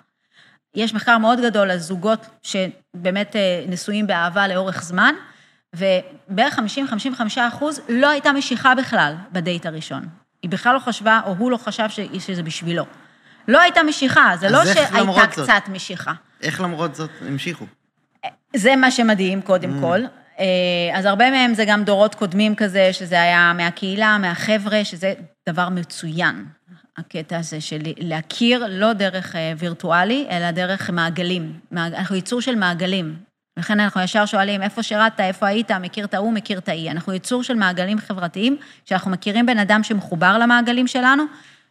יש מחקר מאוד גדול על זוגות שבאמת אה, נשואים באהבה לאורך זמן, ובערך 50-55 אחוז לא הייתה משיכה בכלל בדייט הראשון. היא בכלל לא חשבה, או הוא לא חשב שזה בשבילו. לא הייתה משיכה, זה לא שהייתה קצת משיכה. איך למרות זאת המשיכו? זה מה שמדהים, קודם mm. כל. אה, אז הרבה מהם זה גם דורות קודמים כזה, שזה היה מהקהילה, מהחבר'ה, שזה דבר מצוין. הקטע הזה של להכיר לא דרך אה, וירטואלי, אלא דרך מעגלים. אנחנו ייצור של מעגלים. לכן אנחנו ישר שואלים, איפה שירת, איפה היית, מכיר את ההוא, מכיר את ההיא. אנחנו ייצור של מעגלים חברתיים, שאנחנו מכירים בן אדם שמחובר למעגלים שלנו,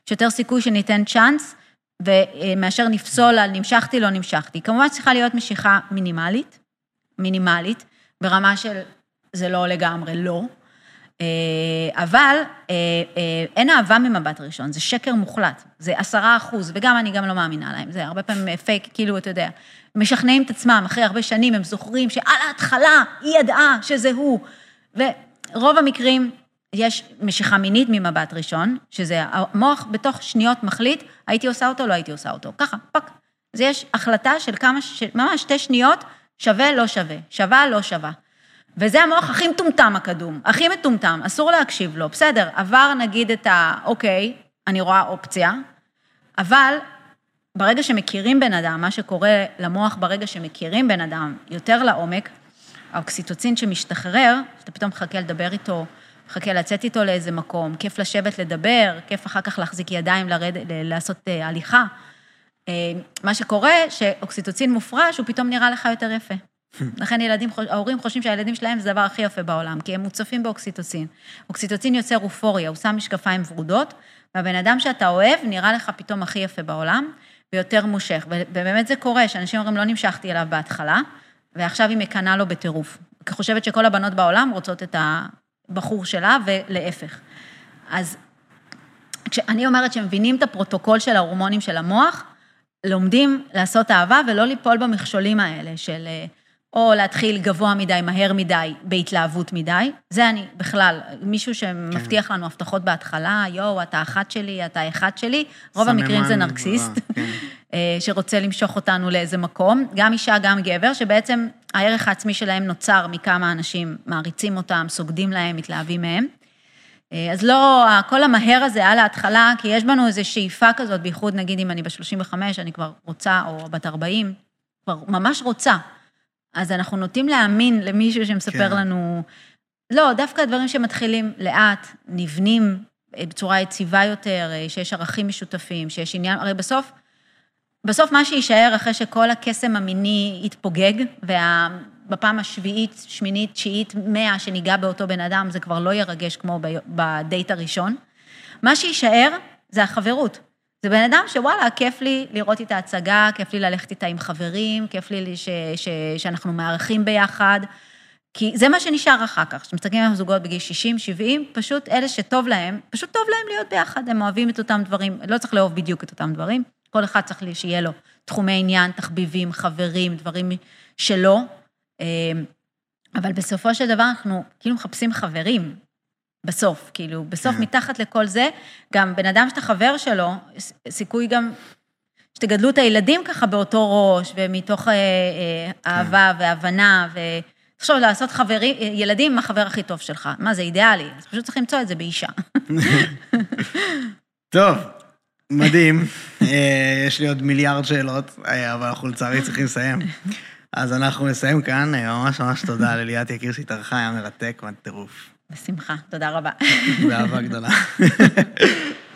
יש יותר סיכוי שניתן צ'אנס, ומאשר נפסול על נמשכתי, לא נמשכתי. כמובן צריכה להיות משיכה מינימלית, מינימלית, ברמה של זה לא לגמרי לא, אבל אה, אה, אין אהבה ממבט ראשון, זה שקר מוחלט, זה עשרה אחוז, וגם אני גם לא מאמינה להם, זה הרבה פעמים פייק, כאילו, אתה יודע, משכנעים את עצמם, אחרי הרבה שנים הם זוכרים שעל ההתחלה היא ידעה שזה הוא, ורוב המקרים יש משיכה מינית ממבט ראשון, שזה המוח בתוך שניות מחליט, הייתי עושה אותו, לא הייתי עושה אותו, ככה, פק. אז יש החלטה של כמה, ממש שתי שניות, שווה, לא שווה, שווה, לא שווה. וזה המוח הכי מטומטם הקדום, הכי מטומטם, אסור להקשיב לו, בסדר, עבר נגיד את ה... אוקיי, אני רואה אופציה, אבל ברגע שמכירים בן אדם, מה שקורה למוח ברגע שמכירים בן אדם יותר לעומק, האוקסיטוצין שמשתחרר, שאתה פתאום מחכה לדבר איתו, מחכה לצאת איתו לאיזה מקום, כיף לשבת לדבר, כיף אחר כך להחזיק ידיים, לרד, לעשות אה, הליכה. אה, מה שקורה, שאוקסיטוצין מופרש, הוא פתאום נראה לך יותר יפה. לכן ילדים, ההורים חושבים שהילדים שלהם זה הדבר הכי יפה בעולם, כי הם מוצפים באוקסיטוצין. אוקסיטוצין יוצר אופוריה, הוא שם משקפיים ורודות, והבן אדם שאתה אוהב נראה לך פתאום הכי יפה בעולם, ויותר מושך. ובאמת זה קורה, שאנשים אומרים, לא נמשכתי אליו בהתחלה, ועכשיו היא מקנאה לו בטירוף. כי חושבת שכל הבנות בעולם רוצות את הבחור שלה, ולהפך. אז כשאני אומרת שמבינים את הפרוטוקול של ההורמונים של המוח, לומדים לעשות אהבה ולא ליפול במכשולים האלה של או להתחיל גבוה מדי, מהר מדי, בהתלהבות מדי. זה אני בכלל, מישהו שמבטיח כן. לנו הבטחות בהתחלה, יואו, אתה אחת שלי, אתה אחד שלי, רוב המקרים זה נרקסיסט, כן. (laughs) אה, שרוצה למשוך אותנו לאיזה מקום, גם אישה, גם גבר, שבעצם הערך העצמי שלהם נוצר מכמה אנשים מעריצים אותם, סוגדים להם, מתלהבים מהם. אה, אז לא, כל המהר הזה על ההתחלה, כי יש בנו איזו שאיפה כזאת, בייחוד נגיד אם אני ב-35, אני כבר רוצה, או בת 40, כבר ממש רוצה. אז אנחנו נוטים להאמין למישהו שמספר כן. לנו... לא, דווקא הדברים שמתחילים לאט, נבנים אה, בצורה יציבה יותר, אה, שיש ערכים משותפים, שיש עניין, הרי בסוף, בסוף מה שיישאר אחרי שכל הקסם המיני יתפוגג, ובפעם השביעית, שמינית, תשיעית, מאה שניגע באותו בן אדם, זה כבר לא ירגש כמו בדייט הראשון. מה שיישאר זה החברות. זה בן אדם שוואלה, כיף לי לראות איתה הצגה, כיף לי ללכת איתה עם חברים, כיף לי ש, ש, שאנחנו מארחים ביחד, כי זה מה שנשאר אחר כך. כשמסתכלים על זוגות בגיל 60, 70, פשוט אלה שטוב להם, פשוט טוב להם להיות ביחד, הם אוהבים את אותם דברים, לא צריך לאהוב בדיוק את אותם דברים, כל אחד צריך שיהיה לו תחומי עניין, תחביבים, חברים, דברים שלו, אה, אבל בסופו של דבר אנחנו כאילו מחפשים חברים, בסוף, כאילו, בסוף כן. מתחת לכל זה, גם בן אדם שאתה חבר שלו, סיכוי גם שתגדלו את הילדים ככה באותו ראש, ומתוך אה, אה, כן. אהבה והבנה, ותחשוב, לעשות חברים, ילדים עם החבר הכי טוב שלך. מה, זה אידיאלי, אז פשוט צריך למצוא את זה באישה. (laughs) טוב, מדהים. אה, יש לי עוד מיליארד שאלות, אה, אבל אנחנו לצערי צריכים לסיים. אז אנחנו נסיים כאן, אה, ממש ממש תודה לליאת יקיר שהתארחה, היה מרתק והטירוף. בשמחה, תודה רבה. (laughs) באהבה גדולה. (laughs)